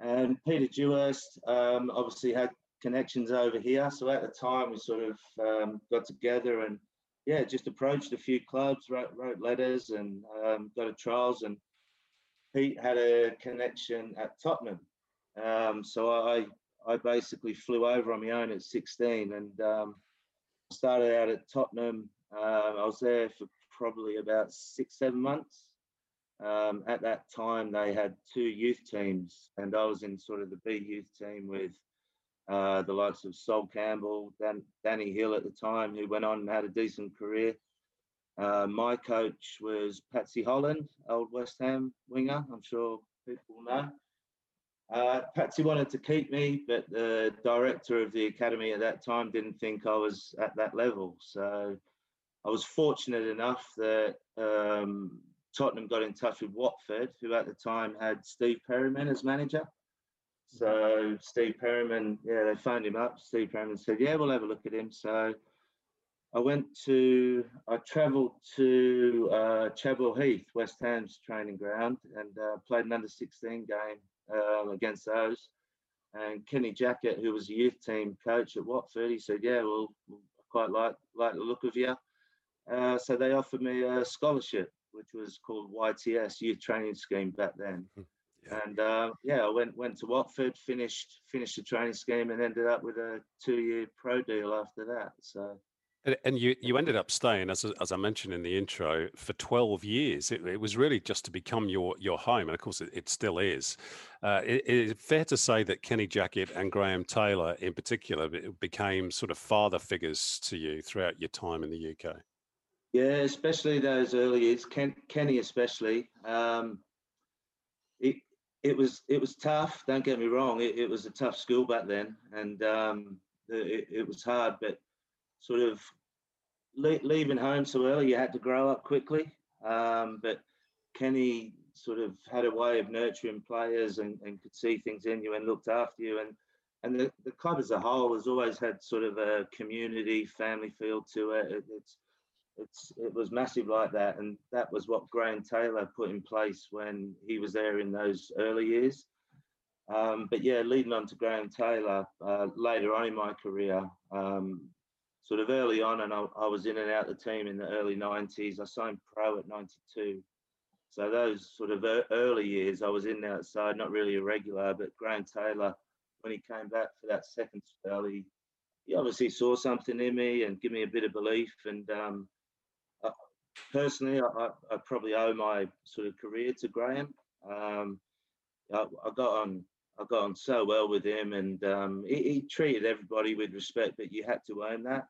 and Peter Dewhurst um, obviously had connections over here. So at the time, we sort of um, got together and yeah, just approached a few clubs, wrote, wrote letters, and um, got a trials. And Pete had a connection at Tottenham, um, so I I basically flew over on my own at 16 and um, started out at Tottenham. Uh, I was there for probably about six seven months. Um, at that time, they had two youth teams, and I was in sort of the B youth team with uh, the likes of Sol Campbell, Dan, Danny Hill at the time, who went on and had a decent career. Uh, my coach was Patsy Holland, old West Ham winger. I'm sure people know. Uh, Patsy wanted to keep me, but the director of the academy at that time didn't think I was at that level. So I was fortunate enough that um, Tottenham got in touch with Watford, who at the time had Steve Perryman as manager. So Steve Perryman, yeah, they phoned him up. Steve Perryman said, "Yeah, we'll have a look at him." So I went to, I travelled to uh, Chadwell Heath, West Ham's training ground, and uh, played an under 16 game uh, against those. And Kenny Jackett, who was a youth team coach at Watford, he said, "Yeah, well, I quite like like the look of you." Uh, so they offered me a scholarship, which was called YTS Youth Training Scheme back then. Yeah. And uh, yeah, I went went to Watford, finished finished the training scheme, and ended up with a two year pro deal after that. So and, and you, you ended up staying, as, as I mentioned in the intro, for 12 years. It, it was really just to become your, your home. And of course, it, it still is. Uh, it, it is fair to say that Kenny Jackett and Graham Taylor, in particular, became sort of father figures to you throughout your time in the UK. Yeah, especially those early years. Ken, Kenny, especially. Um, it, it was it was tough. Don't get me wrong. It, it was a tough school back then, and um, it, it was hard. But sort of le- leaving home so early, you had to grow up quickly. Um, but Kenny sort of had a way of nurturing players and, and could see things in you and looked after you. And and the, the club as a whole has always had sort of a community family feel to it. it. It's it's it was massive like that, and that was what Graham Taylor put in place when he was there in those early years. Um, but yeah, leading on to Graham Taylor uh, later on in my career, um, sort of early on, and I, I, was in and out the team in the early 90s. I signed pro at 92. So those sort of early years, I was in the outside, not really a regular, but Graham Taylor, when he came back for that second spell, he, he obviously saw something in me and give me a bit of belief. And um, personally, I, I, probably owe my sort of career to Graham. Um, I, I, got on I got on so well with him, and um, he, he, treated everybody with respect. But you had to own that.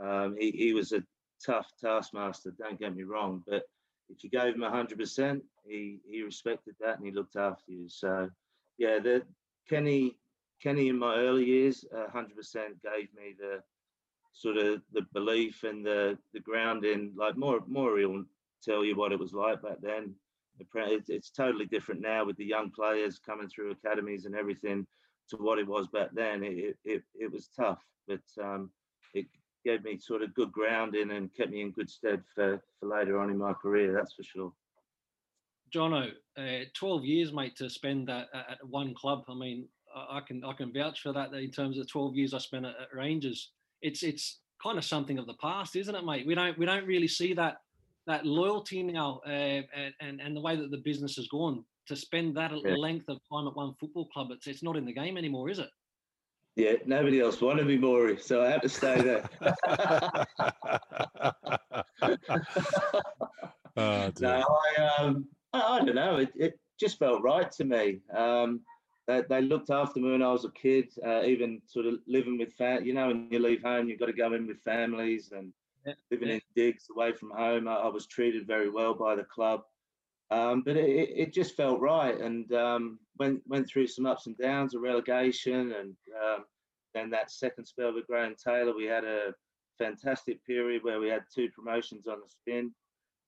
Um, he, he was a tough taskmaster. Don't get me wrong, but if you gave him hundred percent, he he respected that and he looked after you. So, yeah, the Kenny Kenny in my early years, hundred percent gave me the sort of the belief and the the grounding. Like more more he'll tell you what it was like back then it's totally different now with the young players coming through academies and everything to what it was back then. It it, it was tough, but um, it gave me sort of good grounding and kept me in good stead for, for later on in my career. That's for sure. Jono, uh, 12 years, mate, to spend at, at one club. I mean, I can I can vouch for that in terms of 12 years I spent at, at Rangers. It's it's kind of something of the past, isn't it, mate? We don't we don't really see that that loyalty now uh, and, and, and the way that the business has gone to spend that yeah. length of time at one football club, it's, it's not in the game anymore, is it? Yeah, nobody else wanted me more, so I have to stay there. *laughs* *laughs* oh, no, I, um, I, I, don't know. It, it just felt right to me. Um, they, they, looked after me when I was a kid, uh, even sort of living with fam- You know, when you leave home, you've got to go in with families and yeah. living in digs away from home. I, I, was treated very well by the club, um, but it, it, just felt right. And um, went went through some ups and downs, a relegation, and um, then that second spell with Graham Taylor, we had a fantastic period where we had two promotions on the spin.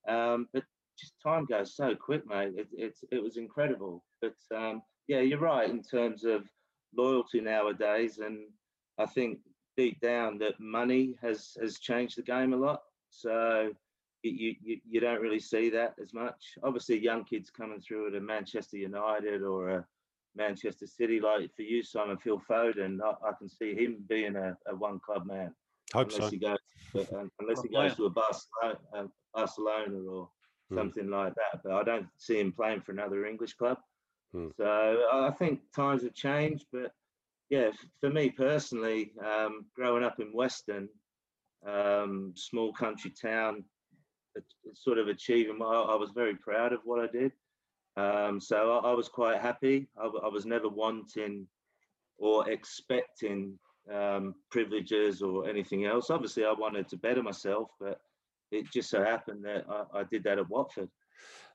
Um, but just time goes so quick, mate. It, it's it was incredible. But um, yeah, you're right in terms of loyalty nowadays, and I think deep down that money has has changed the game a lot. So you, you, you don't really see that as much. Obviously, young kids coming through at a Manchester United or a Manchester City, like for you, Simon Phil Foden, I, I can see him being a, a one club man. Hope unless so. He goes, but, um, unless he goes to a Barcelona, uh, Barcelona or Hmm. something like that. But I don't see him playing for another English club. Hmm. So I think times have changed. But yeah, for me personally, um, growing up in Weston, um, small country town, sort of achieving, I, I was very proud of what I did. Um, so I, I was quite happy. I was never wanting or expecting um, privileges or anything else. Obviously, I wanted to better myself, but it just so happened that I, I did that at Watford.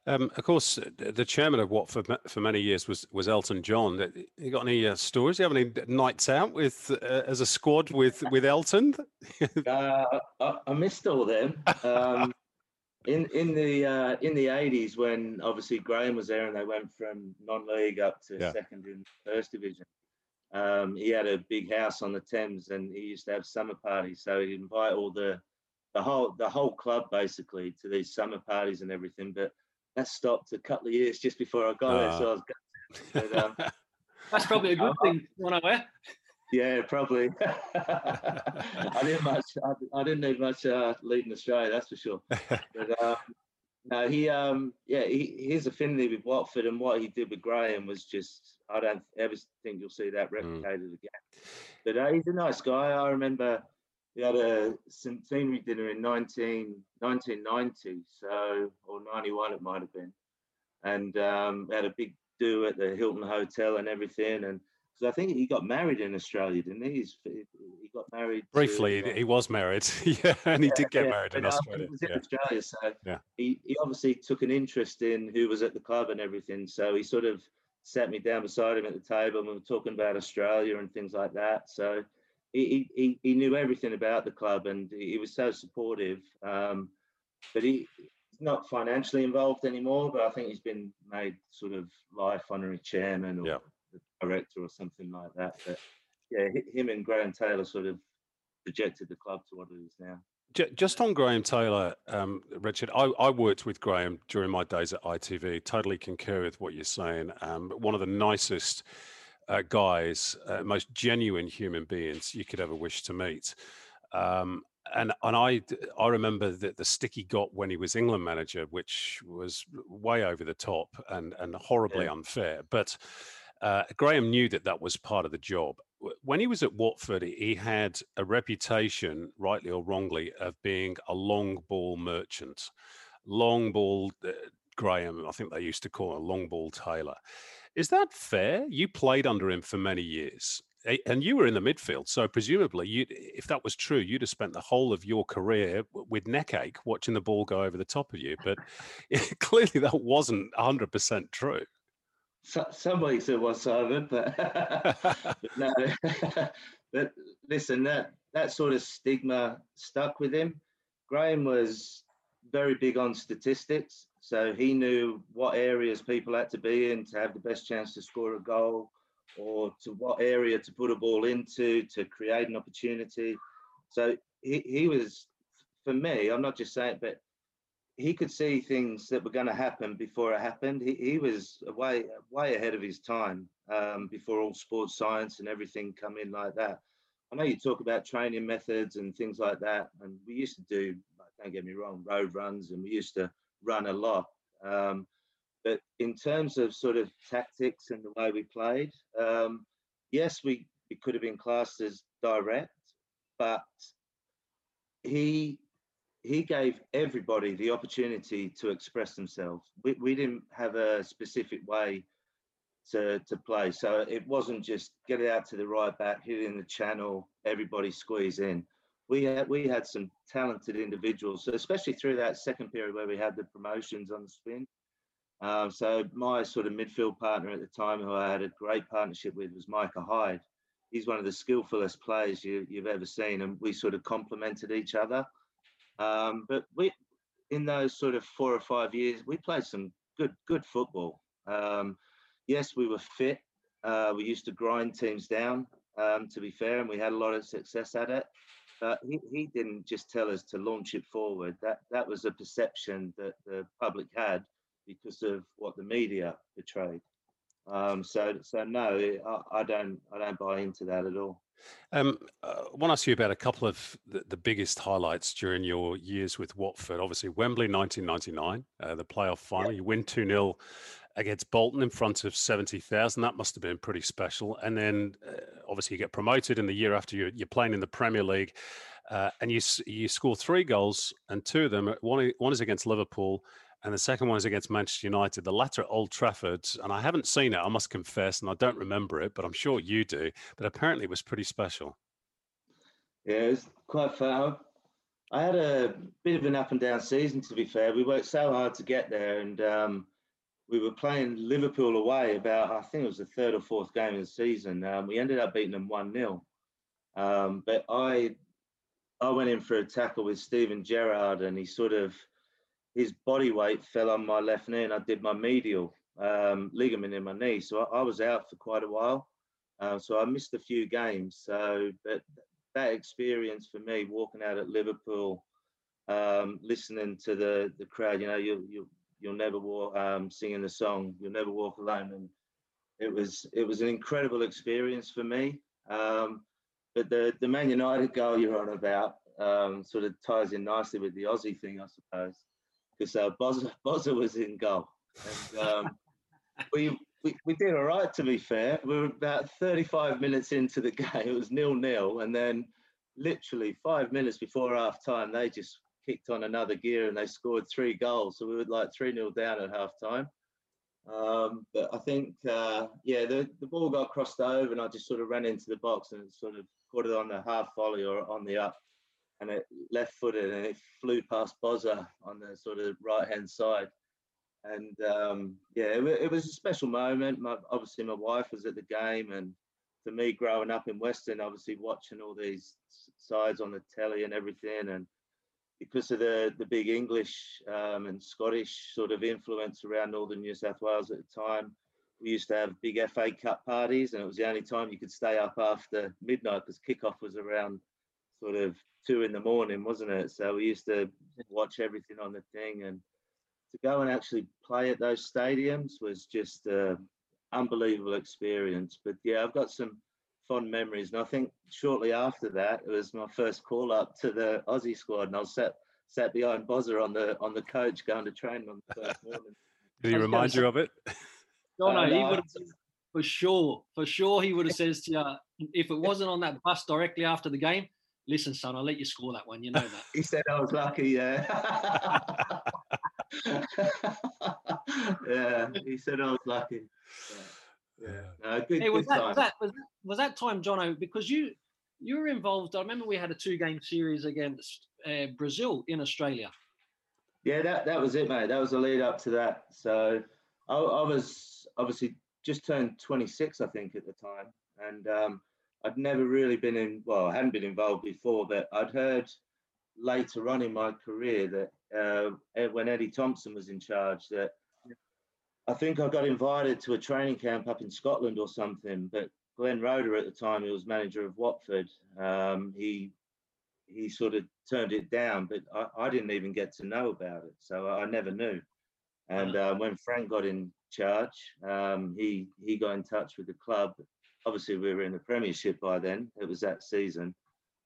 Um, of course, uh, the the chairman of Watford for many years was was Elton John. Uh, You got any uh, stories? You have any nights out with uh, as a squad with with Elton? *laughs* Uh, I, I missed all them. Um, in in the uh, in the eighties, when obviously Graham was there and they went from non-league up to Yeah. second in first division. Um, he had a big house on the Thames, and he used to have summer parties. So he'd invite all the the whole the whole club basically to these summer parties and everything. But that stopped a couple of years just before I got there, so I was gutted. But, um, *laughs* That's probably a good thing, one aware. yeah, probably. *laughs* I didn't much. I, I didn't need much uh, leading Australia, that's for sure. But *laughs* um, no, he um, yeah, he, his affinity with Watford and what he did with Graham was just. I don't ever think you'll see that replicated again. But uh, he's a nice guy. I remember we had a centenary dinner in 19, 1990, so or 91 it might have been, and um, we had a big do at the Hilton Hotel and everything, and because I think he got married in Australia, didn't he? He's, he got married to, Briefly, uh, he was married. *laughs* yeah, and he did get yeah, married in Australia. In Yeah. Australia, so Yeah. he, he obviously took an interest in who was at the club and everything. So he sort of sat me down beside him at the table and we were talking about Australia and things like that. So he, he, he- knew everything about the club and he he was so supportive. Um, but he, he's not financially involved anymore, but I think he's been made sort of life honorary chairman or Yeah. director or something like that. But yeah, him and Graham Taylor sort of projected the club to what it is now. Just on Graham Taylor, um, Richard, I, I worked with Graham during my days at ITV. Totally concur with what you're saying. Um, one of the nicest uh, guys, uh, most genuine human beings you could ever wish to meet. Um, and and I I remember that the stick he got when he was England manager, which was way over the top and and horribly Yeah. unfair. But uh, Graham knew that that was part of the job. When he was at Watford, he- he had a reputation, rightly or wrongly, of being a long ball merchant. Long ball uh, Graham, I think they used to call him a long ball Taylor. Is that fair? You played under him for many years. And you were in the midfield, so presumably, if that was true, you'd have spent the whole of your career with neck ache watching the ball go over the top of you. But *laughs* *laughs* clearly, that wasn't 100% true. So, some weeks it was Simon, but, but *laughs* no. but listen, that that sort of stigma stuck with him. Graham was very big on statistics, so he knew what areas people had to be in to have the best chance to score a goal, or to what area to put a ball into to create an opportunity. So he, he was, for me, I'm not just saying, but he could see things that were going to happen before it happened. He, he was way way ahead of his time um, before all sports science and everything come in like that. I know you talk about training methods and things like that, and we used to do. Don't get me wrong, road runs, and we used to run a lot. Um, but in terms of sort of tactics and the way we played, um, yes, we, we could have been classed as direct, but he he gave everybody the opportunity to express themselves. We, we didn't have a specific way to, to play. So it wasn't just get it out to the right back, hit it in the channel, everybody squeeze in. We had we had some talented individuals, especially through that second period where we had the promotions on the spin. Um, so my sort of midfield partner at the time, who I had a great partnership with, was Micah Hyde. He's one of the skillfulest players you, you've ever seen, and we sort of complemented each other. Um, but we, in those sort of four or five years, we played some good good football. Um, yes, we were fit. Uh, we used to grind teams down. Um, to be fair, and we had a lot of success at it. But he, he didn't just tell us to launch it forward. That that was a perception that the public had because of what the media portrayed. Um, so so no, I, I don't I don't buy into that at all. Um, uh, I want to ask you about a couple of the, the, biggest highlights during your years with Watford. Obviously, Wembley 1999, uh, the playoff final. You win 2 0 against Bolton in front of 70,000. That must have been pretty special. And then uh, obviously, you get promoted in the year after you're, you're playing in the Premier League. Uh, and you you score three goals, and two of them one one is against Liverpool, and the second one is against Manchester United. The latter at Old Trafford, and I haven't seen it. I must confess, and I don't remember it, but I'm sure you do. But apparently, it was pretty special. Yeah, it was quite fun. I had a bit of an up and down season, to be fair. We worked so hard to get there, and um, we were playing Liverpool away about, I think it was the third or fourth game of the season. Um, we ended up beating them 1 0. Um, but I I went in for a tackle with Steven Gerrard, and he sort of his body weight fell on my left knee, and I did my medial um, ligament in my knee, so I, I, was out for quite a while. Uh, so I missed a few games. So, but that experience for me, walking out at Liverpool, um, listening to the the crowd, you know, you you you'll never walk, um, singing the song, you'll never walk alone, and it was it was an incredible experience for me. Um, but the the Man United goal you're on about um, sort of ties in nicely with the Aussie thing, I suppose because uh, *laughs* Bozza, was in goal. And um, we, we, we did all right, to be fair. We were about 35 minutes into the *laughs* game. It was nil nil. And then, literally, five minutes before half time, they just kicked on another gear and they scored three goals. So we were like 3 0 down at half time. Um, but I think, uh, yeah, the, the ball got crossed over and I just sort of ran into the box and sort of caught it on the half volley or on the up and it left footed and it flew past Bozza on the sort of right hand side. And um, yeah, it, it, was a special moment. My, obviously, my wife was at the game, and for me, growing up in Weston, obviously watching all these sides on the telly and everything, and because of the the big English um, and Scottish sort of influence around northern New South Wales at the time, we used to have big FA Cup parties, and it was the only time you could stay up after midnight because kickoff was around sort of two in the morning, wasn't it? So we used to watch everything on the thing, and to go and actually play at those stadiums was just an unbelievable experience. But yeah, I've got some fond memories, and I think shortly after that, it was my first call up to the Aussie squad, and I was sat sat behind Bozza on the on the coach going to train on the first *laughs* morning. Did he remind you of it? No, no, he uh, would have for sure, for sure. He would have says to you if it wasn't on that bus directly after the game listen, son, I'll let you score that one. You know that. *laughs* he said I was lucky, yeah. *laughs* yeah, he said I was lucky. Yeah. Yeah. good, hey, was, good that, was, that, was, that, was that time, Jono, because you you were involved. I remember we had a two game series against uh, Brazil in Australia. Yeah, that, that was it, mate. That was the lead up to that. So I, I was obviously just turned 26, I think, at the time. And um, I'd never really been in, well, I hadn't been involved before, but I'd heard later on in my career that uh, when Eddie Thomson was in charge, that I think I got invited to a training camp up in Scotland or something, but Glenn Roeder at the time, he was manager of Watford. Um, he he sort of turned it down, but I, I, didn't even get to know about it, so I, I never knew. And uh, when Frank got in charge, um, he he got in touch with the club obviously we were in the Premiership by then. It was that season.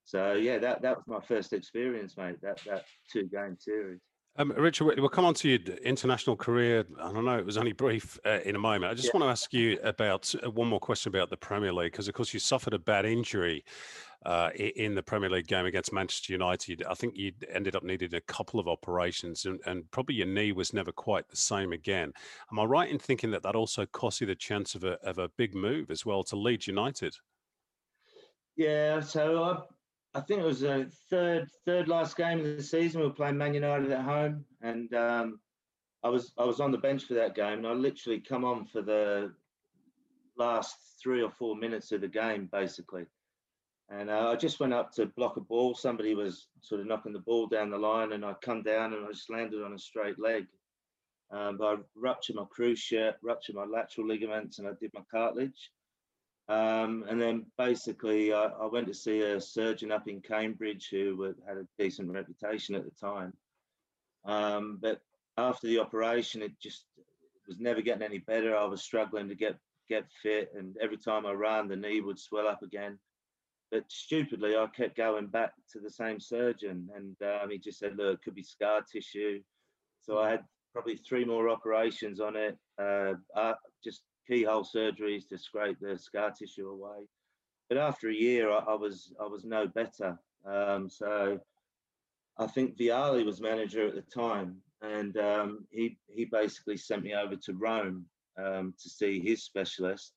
So yeah, that that was my first experience, mate. That that two game series. Um, Richard, we'll come on to your international career. I don't know; it was only brief uh, in a moment. I just yeah. want to ask you about uh, one more question about the Premier League, because of course you suffered a bad injury uh, in the Premier League game against Manchester United. I think you ended up needing a couple of operations, and, and, probably your knee was never quite the same again. Am I right in thinking that that also cost you the chance of a of a big move as well to Leeds United? Yeah, so I, I think it was the third third last game of the season. We were playing Man United at home, and um, I was I was on the bench for that game, and I literally come on for the last three or four minutes of the game, basically. And uh, I just went up to block a ball. Somebody was sort of knocking the ball down the line, and I come down and I just landed on a straight leg. Um, but I ruptured my cruciate, ruptured my lateral ligaments, and I did my cartilage. Um, and then basically, I, I, went to see a surgeon up in Cambridge who had a decent reputation at the time. Um, but after the operation, it just was never getting any better. I was struggling to get get fit, and every time I ran, the knee would swell up again. but stupidly, I kept going back to the same surgeon, and um, he just said, "Look, it could be scar tissue." So I had probably three more operations on it, uh, uh, just keyhole surgeries to scrape the scar tissue away. But after a year, I, I was I was no better. Um, so I think Vialli was manager at the time, and um, he he basically sent me over to Rome um, to see his specialist.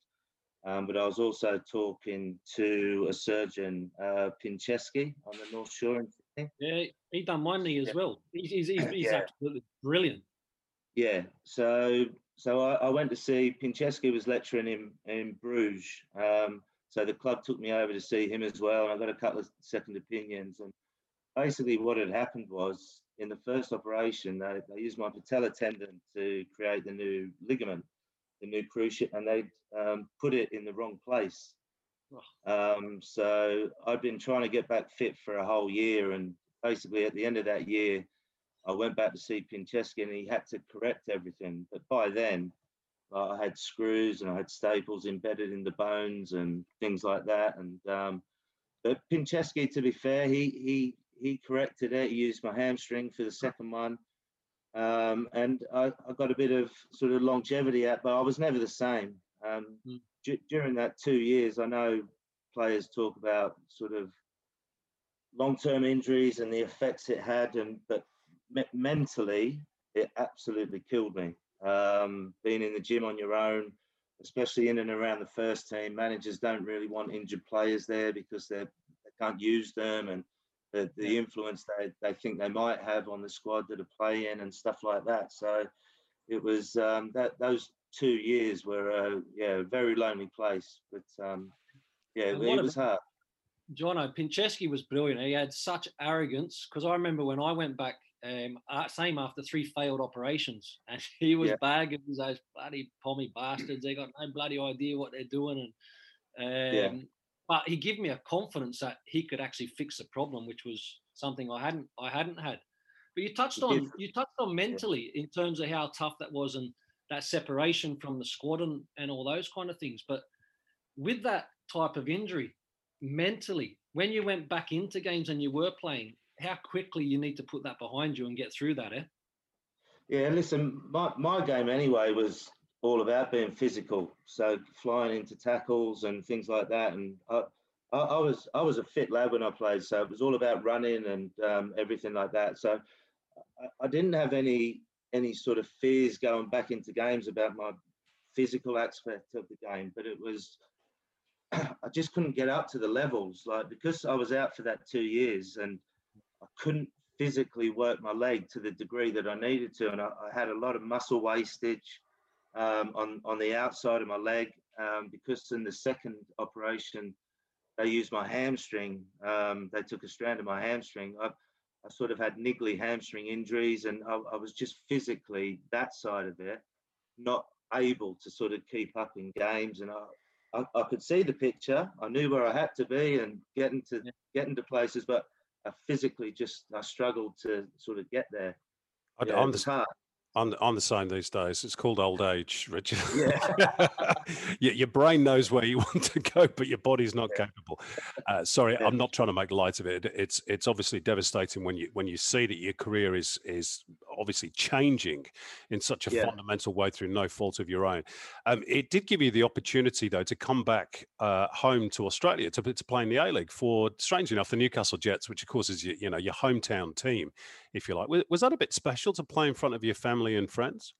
Um, but I was also talking to a surgeon, uh, Pinczewski, on the North Shore in Sydney. Yeah, he done my knee as yeah. well. He's, he's, he's, he's yeah. absolutely brilliant. Yeah, so so I, I, went to see Pinczewski was lecturing in in Bruges. Um, so the club took me over to see him as well, and I got a couple of second opinions. And basically, what had happened was in the first operation, they, they used my patella tendon to create the new ligament the new cruciate and they'd um, put it in the wrong place. Um, so I'd been trying to get back fit for a whole year, and basically at the end of that year, I went back to see Pinczewski, and he had to correct everything. But by then, uh, I had screws and I had staples embedded in the bones and things like that. And um, but Pinczewski, to be fair, he he he corrected it. He used my hamstring for the second one. Um, and I, I, got a bit of sort of longevity out, but I was never the same. Um, mm. d- during that two years, I know players talk about sort of long-term injuries and the effects it had, and but me- mentally, it absolutely killed me. Um, being in the gym on your own, especially in and around the first team, managers don't really want injured players there because they they can't use them and the, the influence they, they think they might have on the squad that are playing and stuff like that. So it was um, that those two years were a yeah a very lonely place, but um, yeah, it, it was hard. Jono Pinczewski was brilliant. He had such arrogance because I remember when I went back, um, same after three failed operations, *laughs* and he was yeah. bagging those bloody pommy bastards. They got no bloody idea what they're doing, and um, yeah but he gave me a confidence that he could actually fix the problem, which was something I hadn't I hadn't had. But you touched on you touched on mentally in terms of how tough that was and that separation from the squad and, and all those kind of things. But with that type of injury, mentally, when you went back into games and you were playing, how quickly you need to put that behind you and get through that, eh? Yeah, listen, my, my game anyway was all about being physical. So flying into tackles and things like that. And I, I, I, was I was a fit lad when I played, so it was all about running and um, everything like that. So I, I, didn't have any any sort of fears going back into games about my physical aspect of the game, but it was *clears throat* I just couldn't get up to the levels, like because I was out for that two years and I couldn't physically work my leg to the degree that I needed to, and I, I had a lot of muscle wastage um, on on the outside of my leg um, because in the second operation they used my hamstring. Um, they took a strand of my hamstring. I, I sort of had niggly hamstring injuries, and I, I, was just physically that side of it not able to sort of keep up in games. And I, I, I could see the picture. I knew where I had to be and getting to yeah. get into places, but I physically just I struggled to sort of get there. I, yeah, uh, I'm, the, I'm, I'm the same these days. It's called old age, Richard. Yeah. *laughs* your, your, brain knows where you *laughs* want to go, but your body's not yeah. capable. Uh, sorry, yeah. I'm not trying to make light of it. It's it's obviously devastating when you when you see that your career is is obviously changing in such a fundamental way through no fault of your own. Um, it did give you the opportunity though to come back uh, home to Australia to, to play in the A League for, strangely enough, the Newcastle Jets, which of course is your, you know your hometown team, if you like. Was, that a bit special to play in front of your family? and friends?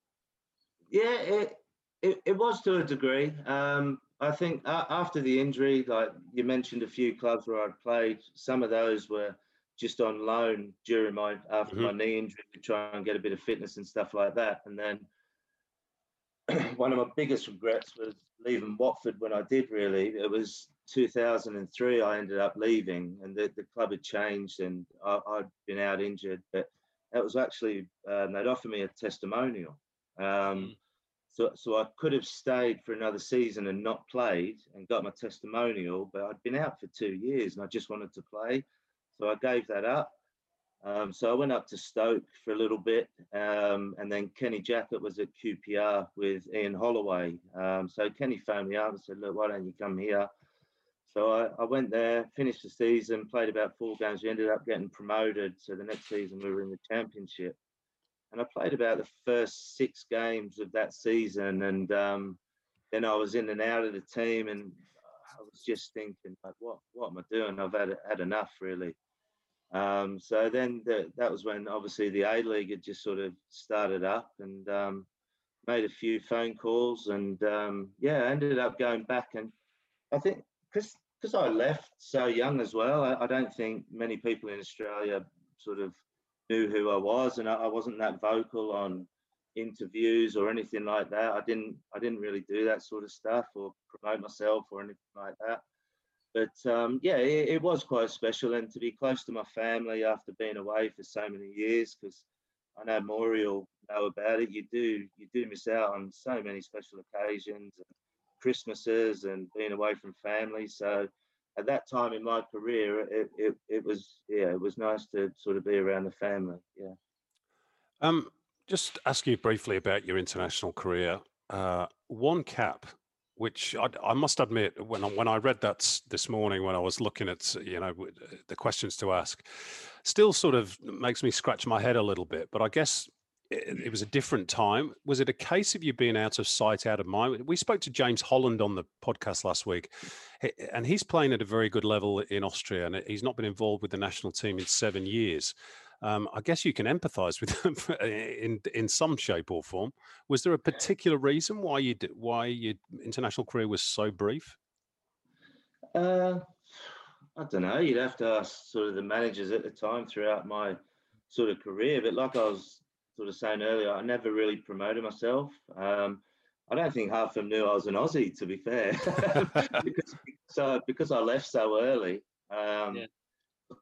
Yeah, it it, it was to a degree. Um, I think after the injury, like you mentioned, a few clubs where I'd played. Some of those were just on loan during my after mm-hmm. my knee injury to try and get a bit of fitness and stuff like that. And then *clears throat* one of my biggest regrets was leaving Watford when I did. Really, it was 2003. I ended up leaving, and the, the club had changed, and I, had been out injured. But that was actually um, they'd offered me a testimonial. Um, mm. So, so I could have stayed for another season and not played and got my testimonial, but I'd been out for two years and I just wanted to play. So I gave that up. Um, so I went up to Stoke for a little bit, um, and then Kenny Jackett was at QPR with Ian Holloway. Um, so Kenny phoned me up and said, "Look, why don't you come here?" So I, I went there, finished the season, played about four games. We ended up getting promoted. So the next season we were in the championship, and I played about the first six games of that season, and um, then I was in and out of the team, and I was just thinking, like, what what am I doing? I've had had enough, really. Um, so then the, that was when obviously the A League had just sort of started up and um, made a few phone calls and um, yeah, ended up going back. And I think because because I left so young as well, I, I, don't think many people in Australia sort of knew who I was, and I, I wasn't that vocal on interviews or anything like that. I didn't I didn't really do that sort of stuff or promote myself or anything like that but um, yeah, it, it, was quite special, and to be close to my family after being away for so many years, because I know Maury will know about it. You do you do miss out on so many special occasions, and Christmases, and being away from family. So at that time in my career, it, it, it was yeah, it was nice to sort of be around the family. Yeah. Um, just ask you briefly about your international career. Uh, one cap which I, I, must admit, when I, when I read that this morning, when I was looking at you know the questions to ask, still sort of makes me scratch my head a little bit. But I guess it, was a different time. Was it a case of you being out of sight, out of mind? We spoke to James Holland on the podcast last week, and he's playing at a very good level in Austria, and he's not been involved with the national team in seven years um, I guess you can empathise with him *laughs* in in some shape or form. Was there a particular reason why you did, why your international career was so brief? Uh, I don't know. You'd have to ask sort of the managers at the time throughout my sort of career. But like I was sort of saying earlier, I never really promoted myself. Um, I don't think half of them knew I was an Aussie, to be fair, *laughs* *laughs* because, so, because I left so early. Um, yeah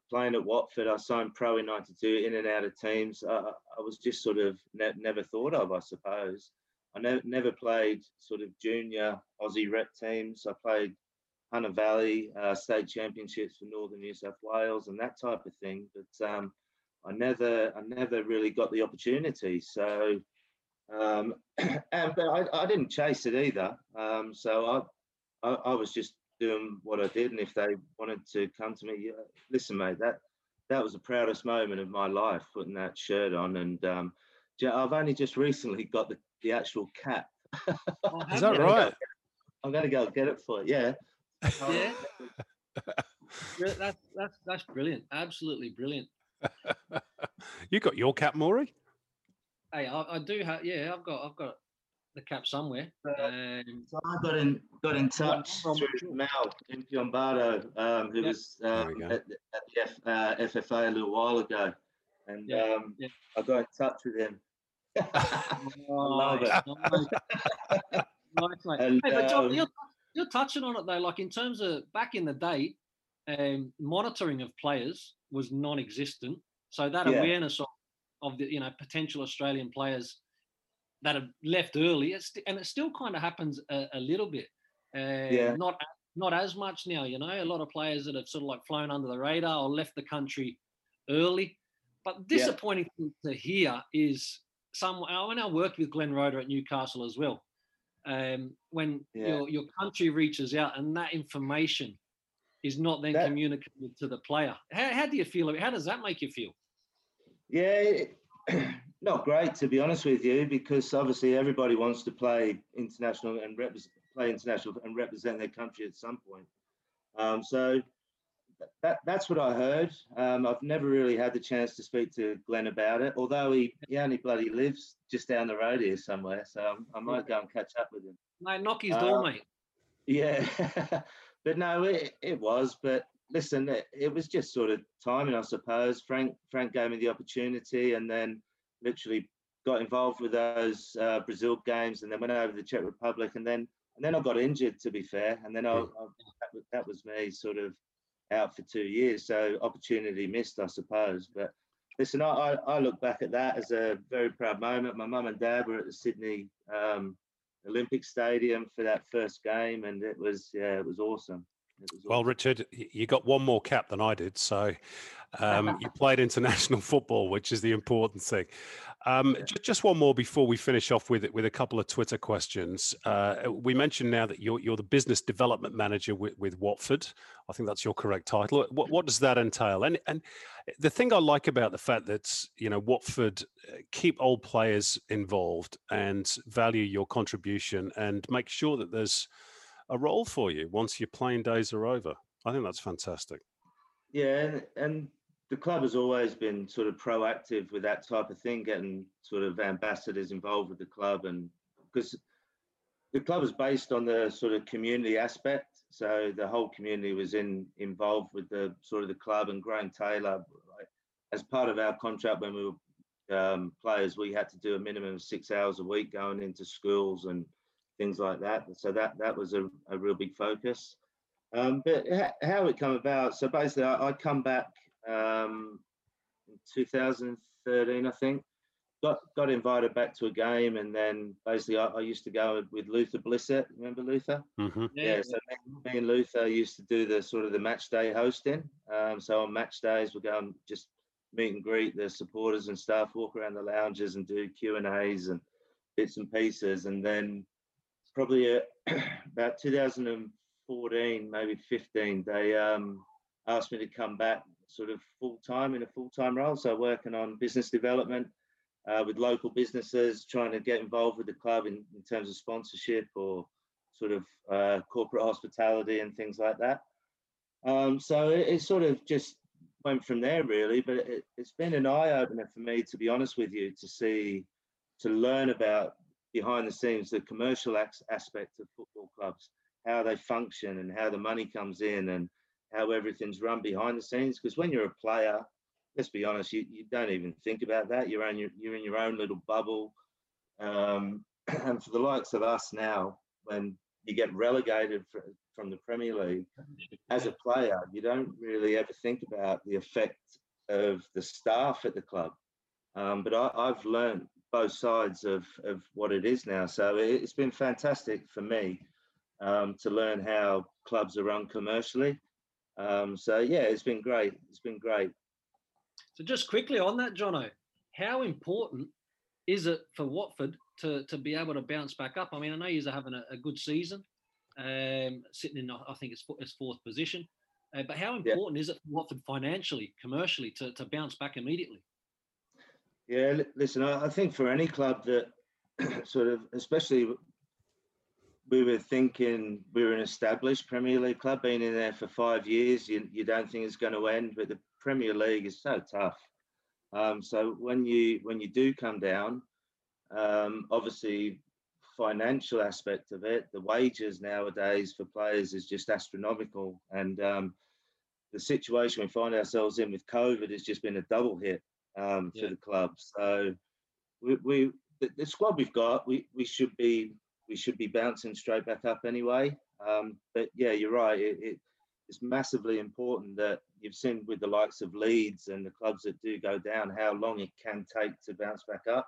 playing at Watford, I signed pro in '92, in and out of teams. Uh, I was just sort of ne- never thought of, I suppose. I ne- never played sort of junior Aussie rep teams. I played Hunter Valley uh, state championships for Northern New South Wales and that type of thing. But um, I never, I never really got the opportunity. So, um, *clears throat* and but I, I, didn't chase it either. Um, so I, I, I was just doing what I did, and if they wanted to come to me, yeah, listen, mate, that that was the proudest moment of my life putting that shirt on, and um, I've only just recently got the, the actual cap. Oh, Is that right? I'm to go get it for it. Yeah. Yeah. *laughs* that's that's that's brilliant. Absolutely brilliant. *laughs* you got your cap, Maury? Hey, I, I do have. Yeah, I've got I've got the cap somewhere. Um, so I got in got in touch through Mal in Piombado, um, who yep. was um, at, at, the F, uh, FFA a little while ago, and yeah. Um, yeah. I got in touch with him. *laughs* I love it. nice, and, *laughs* hey, but John, um, you're, you're touching on it though. Like in terms of back in the day, um, monitoring of players was non-existent. So that yeah. awareness of, of the you know potential Australian players that have left early, and it still kind of happens a, a little bit. Uh, yeah. Not not as much now, you know. A lot of players that have sort of like flown under the radar or left the country early. But disappointing yeah. to hear is some. When I worked with Glenn Roeder at Newcastle as well, um, when yeah. your your country reaches out and that information is not then that, communicated to the player. How, how do you feel? About it? How does that make you feel? Yeah, *clears throat* not great to be honest with you, because obviously everybody wants to play international and represent, play international and represent their country at some point. Um, so that that's what I heard. Um, I've never really had the chance to speak to Glenn about it, although he, he only bloody lives just down the road here somewhere. So I might go and catch up with him. Mate, knock his door, uh, mate. Yeah, *laughs* but no, it, it was. But listen, it, it was just sort of timing, I suppose. Frank Frank gave me the opportunity, and then literally got involved with those uh, Brazil games, and then went over to the Czech Republic, and then and then I got injured. To be fair, and then I, I that, was, that was me sort of out for two years. So opportunity missed, I suppose. But listen, I, I look back at that as a very proud moment. My mum and dad were at the Sydney um, Olympic Stadium for that first game, and it was yeah, it was awesome. Well, Richard, you got one more cap than I did, so um, you *laughs* played international football, which is the important thing. Um, yeah. just, just, one more before we finish off with with a couple of Twitter questions. Uh, we mentioned now that you're you're the business development manager with, with Watford. I think that's your correct title. What what does that entail? And and the thing I like about the fact that you know Watford uh, keep old players involved and value your contribution and make sure that there's a role for you once your playing days are over. I think that's fantastic. Yeah, and, and the club has always been sort of proactive with that type of thing, getting sort of ambassadors involved with the club, and because the club is based on the sort of community aspect, so the whole community was in involved with the sort of the club and Graham Taylor. As part of our contract when we were um, players, we had to do a minimum of six hours a week going into schools and things like that. So that that was a, a real big focus. Um, but how it come about? So basically, I, I come back um, in 2013, I think. Got got invited back to a game, and then basically I, I used to go with Luther Blissett. Remember Luther? Mm-hmm. Yeah, yeah. So me, me, and Luther used to do the sort of the match day hosting. Um, so on match days, we go and just meet and greet the supporters and stuff, walk around the lounges and do Q and A's and bits and pieces, and then probably uh, *clears throat* about 2014, maybe 15, they um, asked me to come back sort of full time in a full time role. So working on business development uh, with local businesses, trying to get involved with the club in, in terms of sponsorship or sort of uh, corporate hospitality and things like that. Um, so it, it, sort of just went from there really, but it, it's been an eye opener for me, to be honest with you, to see, to learn about behind the scenes, the commercial aspect of football clubs, how they function and how the money comes in and how everything's run behind the scenes. Because when you're a player, let's be honest, you, you don't even think about that. You're on your, you're in your own little bubble. Um, *clears throat* and for the likes of us now, when you get relegated for, from the Premier League as a player, you don't really ever think about the effect of the staff at the club. Um, but I, have learned both sides of, of what it is now. So it's been fantastic for me um, to learn how clubs are run commercially. Um, so yeah, it's been great. It's been great. So just quickly on that, Jono, how important is it for Watford to, to be able to bounce back up? I mean, I know you're having a, a good season, um, sitting in I think it's, it's fourth position. Uh, but how important yeah. is it for Watford financially, commercially, to, to bounce back immediately? Yeah, listen, I think for any club that *clears throat* sort of, especially we were thinking we were an established Premier League club, being in there for five years, you, you don't think it's going to end, but the Premier League is so tough. Um, so when you when you do come down, um, obviously financial aspect of it, the wages nowadays for players is just astronomical, and um, the situation we find ourselves in with COVID has just been a double hit um, for yeah. the club. So we, we the, the, squad we've got, we, we should be we should be bouncing straight back up anyway. Um, but yeah, you're right. It, it, it's massively important that you've seen with the likes of Leeds and the clubs that do go down how long it can take to bounce back up.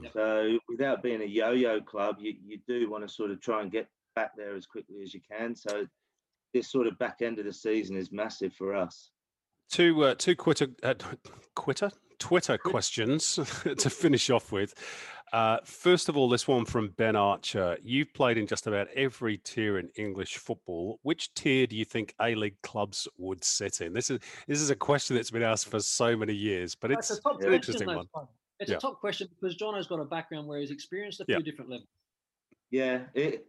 Yeah. So without being a yo-yo club, you, you do want to sort of try and get back there as quickly as you can. So this sort of back end of the season is massive for us. Two uh, two quitter uh, quitter Twitter questions *laughs* to finish off with. Uh, first of all, this one from Ben Archer. You've played in just about every tier in English football. Which tier do you think A League clubs would sit in? This is this is a question that's been asked for so many years, but it's, it's an interesting one. It's yeah. a top question because John has got a background where he's experienced a few yeah. different levels. Yeah, it,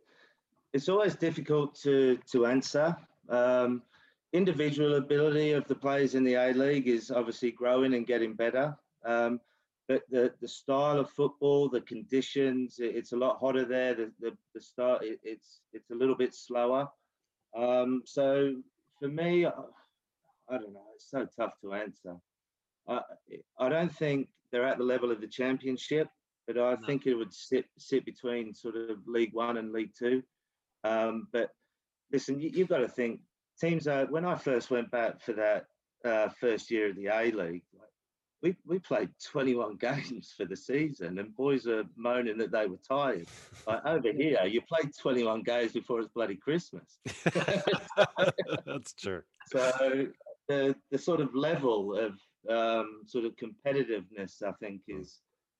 it's always difficult to to answer. Um, individual ability of the players in the A League is obviously growing and getting better. Um, but the, the style of football, the conditions, it, it's a lot hotter there. The, the, the start, it, it's it's a little bit slower. Um, so for me, I, I, don't know. It's so tough to answer. I, I don't think they're at the level of the championship, but I no. think it would sit sit between sort of League One and League Two. Um, but listen, you, have got to think teams are when I first went back for that uh, first year of the A League, like, we, we played 21 *laughs* games for the season and boys are moaning that they were tired. Like over here, you played 21 games before it's bloody Christmas. *laughs* That's true. So the, the sort of level of um, sort of competitiveness, I think, is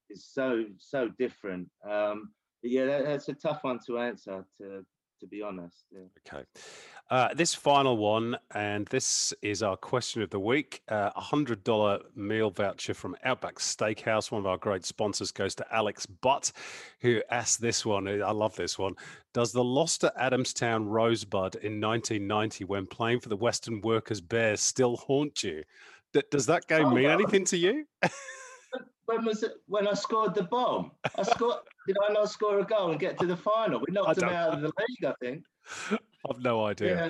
is so so different. Um, but yeah, that, that's a tough one to answer. To to be honest. Yeah. Okay. Uh, this final one, and this is our question of the week. Uh, a hundred dollar meal voucher from Outback Steakhouse, one of our great sponsors, goes to Alex Butt, who asked this one. I love this one. Does the loss to Adamstown Rosebud in 1990, when playing for the Weston Workers Bears, still haunt you? D- does that game Oh, mean anything to you? *laughs* When was it? When I scored the bomb? I scored. did I not score a goal and get to the final? We knocked them out of the league, I think. I've no idea. Yeah.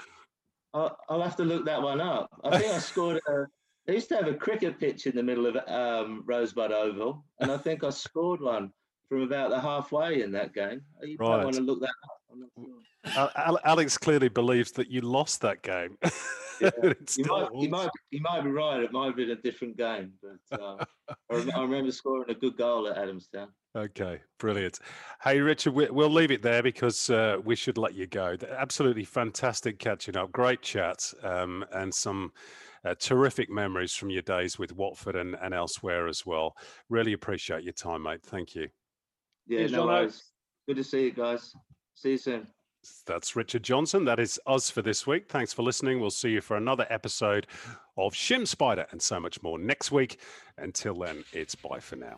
I'll, I'll have to look that one up. I think I scored. A, they used to have a cricket pitch in the middle of um, Rosebud Oval, and I think I scored one from about the halfway in that game. You Right. might want to look that up. I'm not sure. Al- Al- Alex clearly believes that you lost that game. *laughs* Yeah. *laughs* It You might, you might, you might be right. It might have been a different game, but um, I, rem- I remember scoring a good goal at Adamstown. Okay, brilliant. Hey, Richard, we, we'll leave it there because uh, we should let you go. Absolutely fantastic catching up. Great chat um, and some uh, terrific memories from your days with Watford and, and elsewhere as well. Really appreciate your time, mate. Thank you. Yeah, Cheers, no Jono. worries. Good to see you guys. See you soon. That's Richard Johnson. That is us for this week. Thanks for listening. We'll see you for another episode of Shim Spider and so much more next week. Until then, it's bye for now.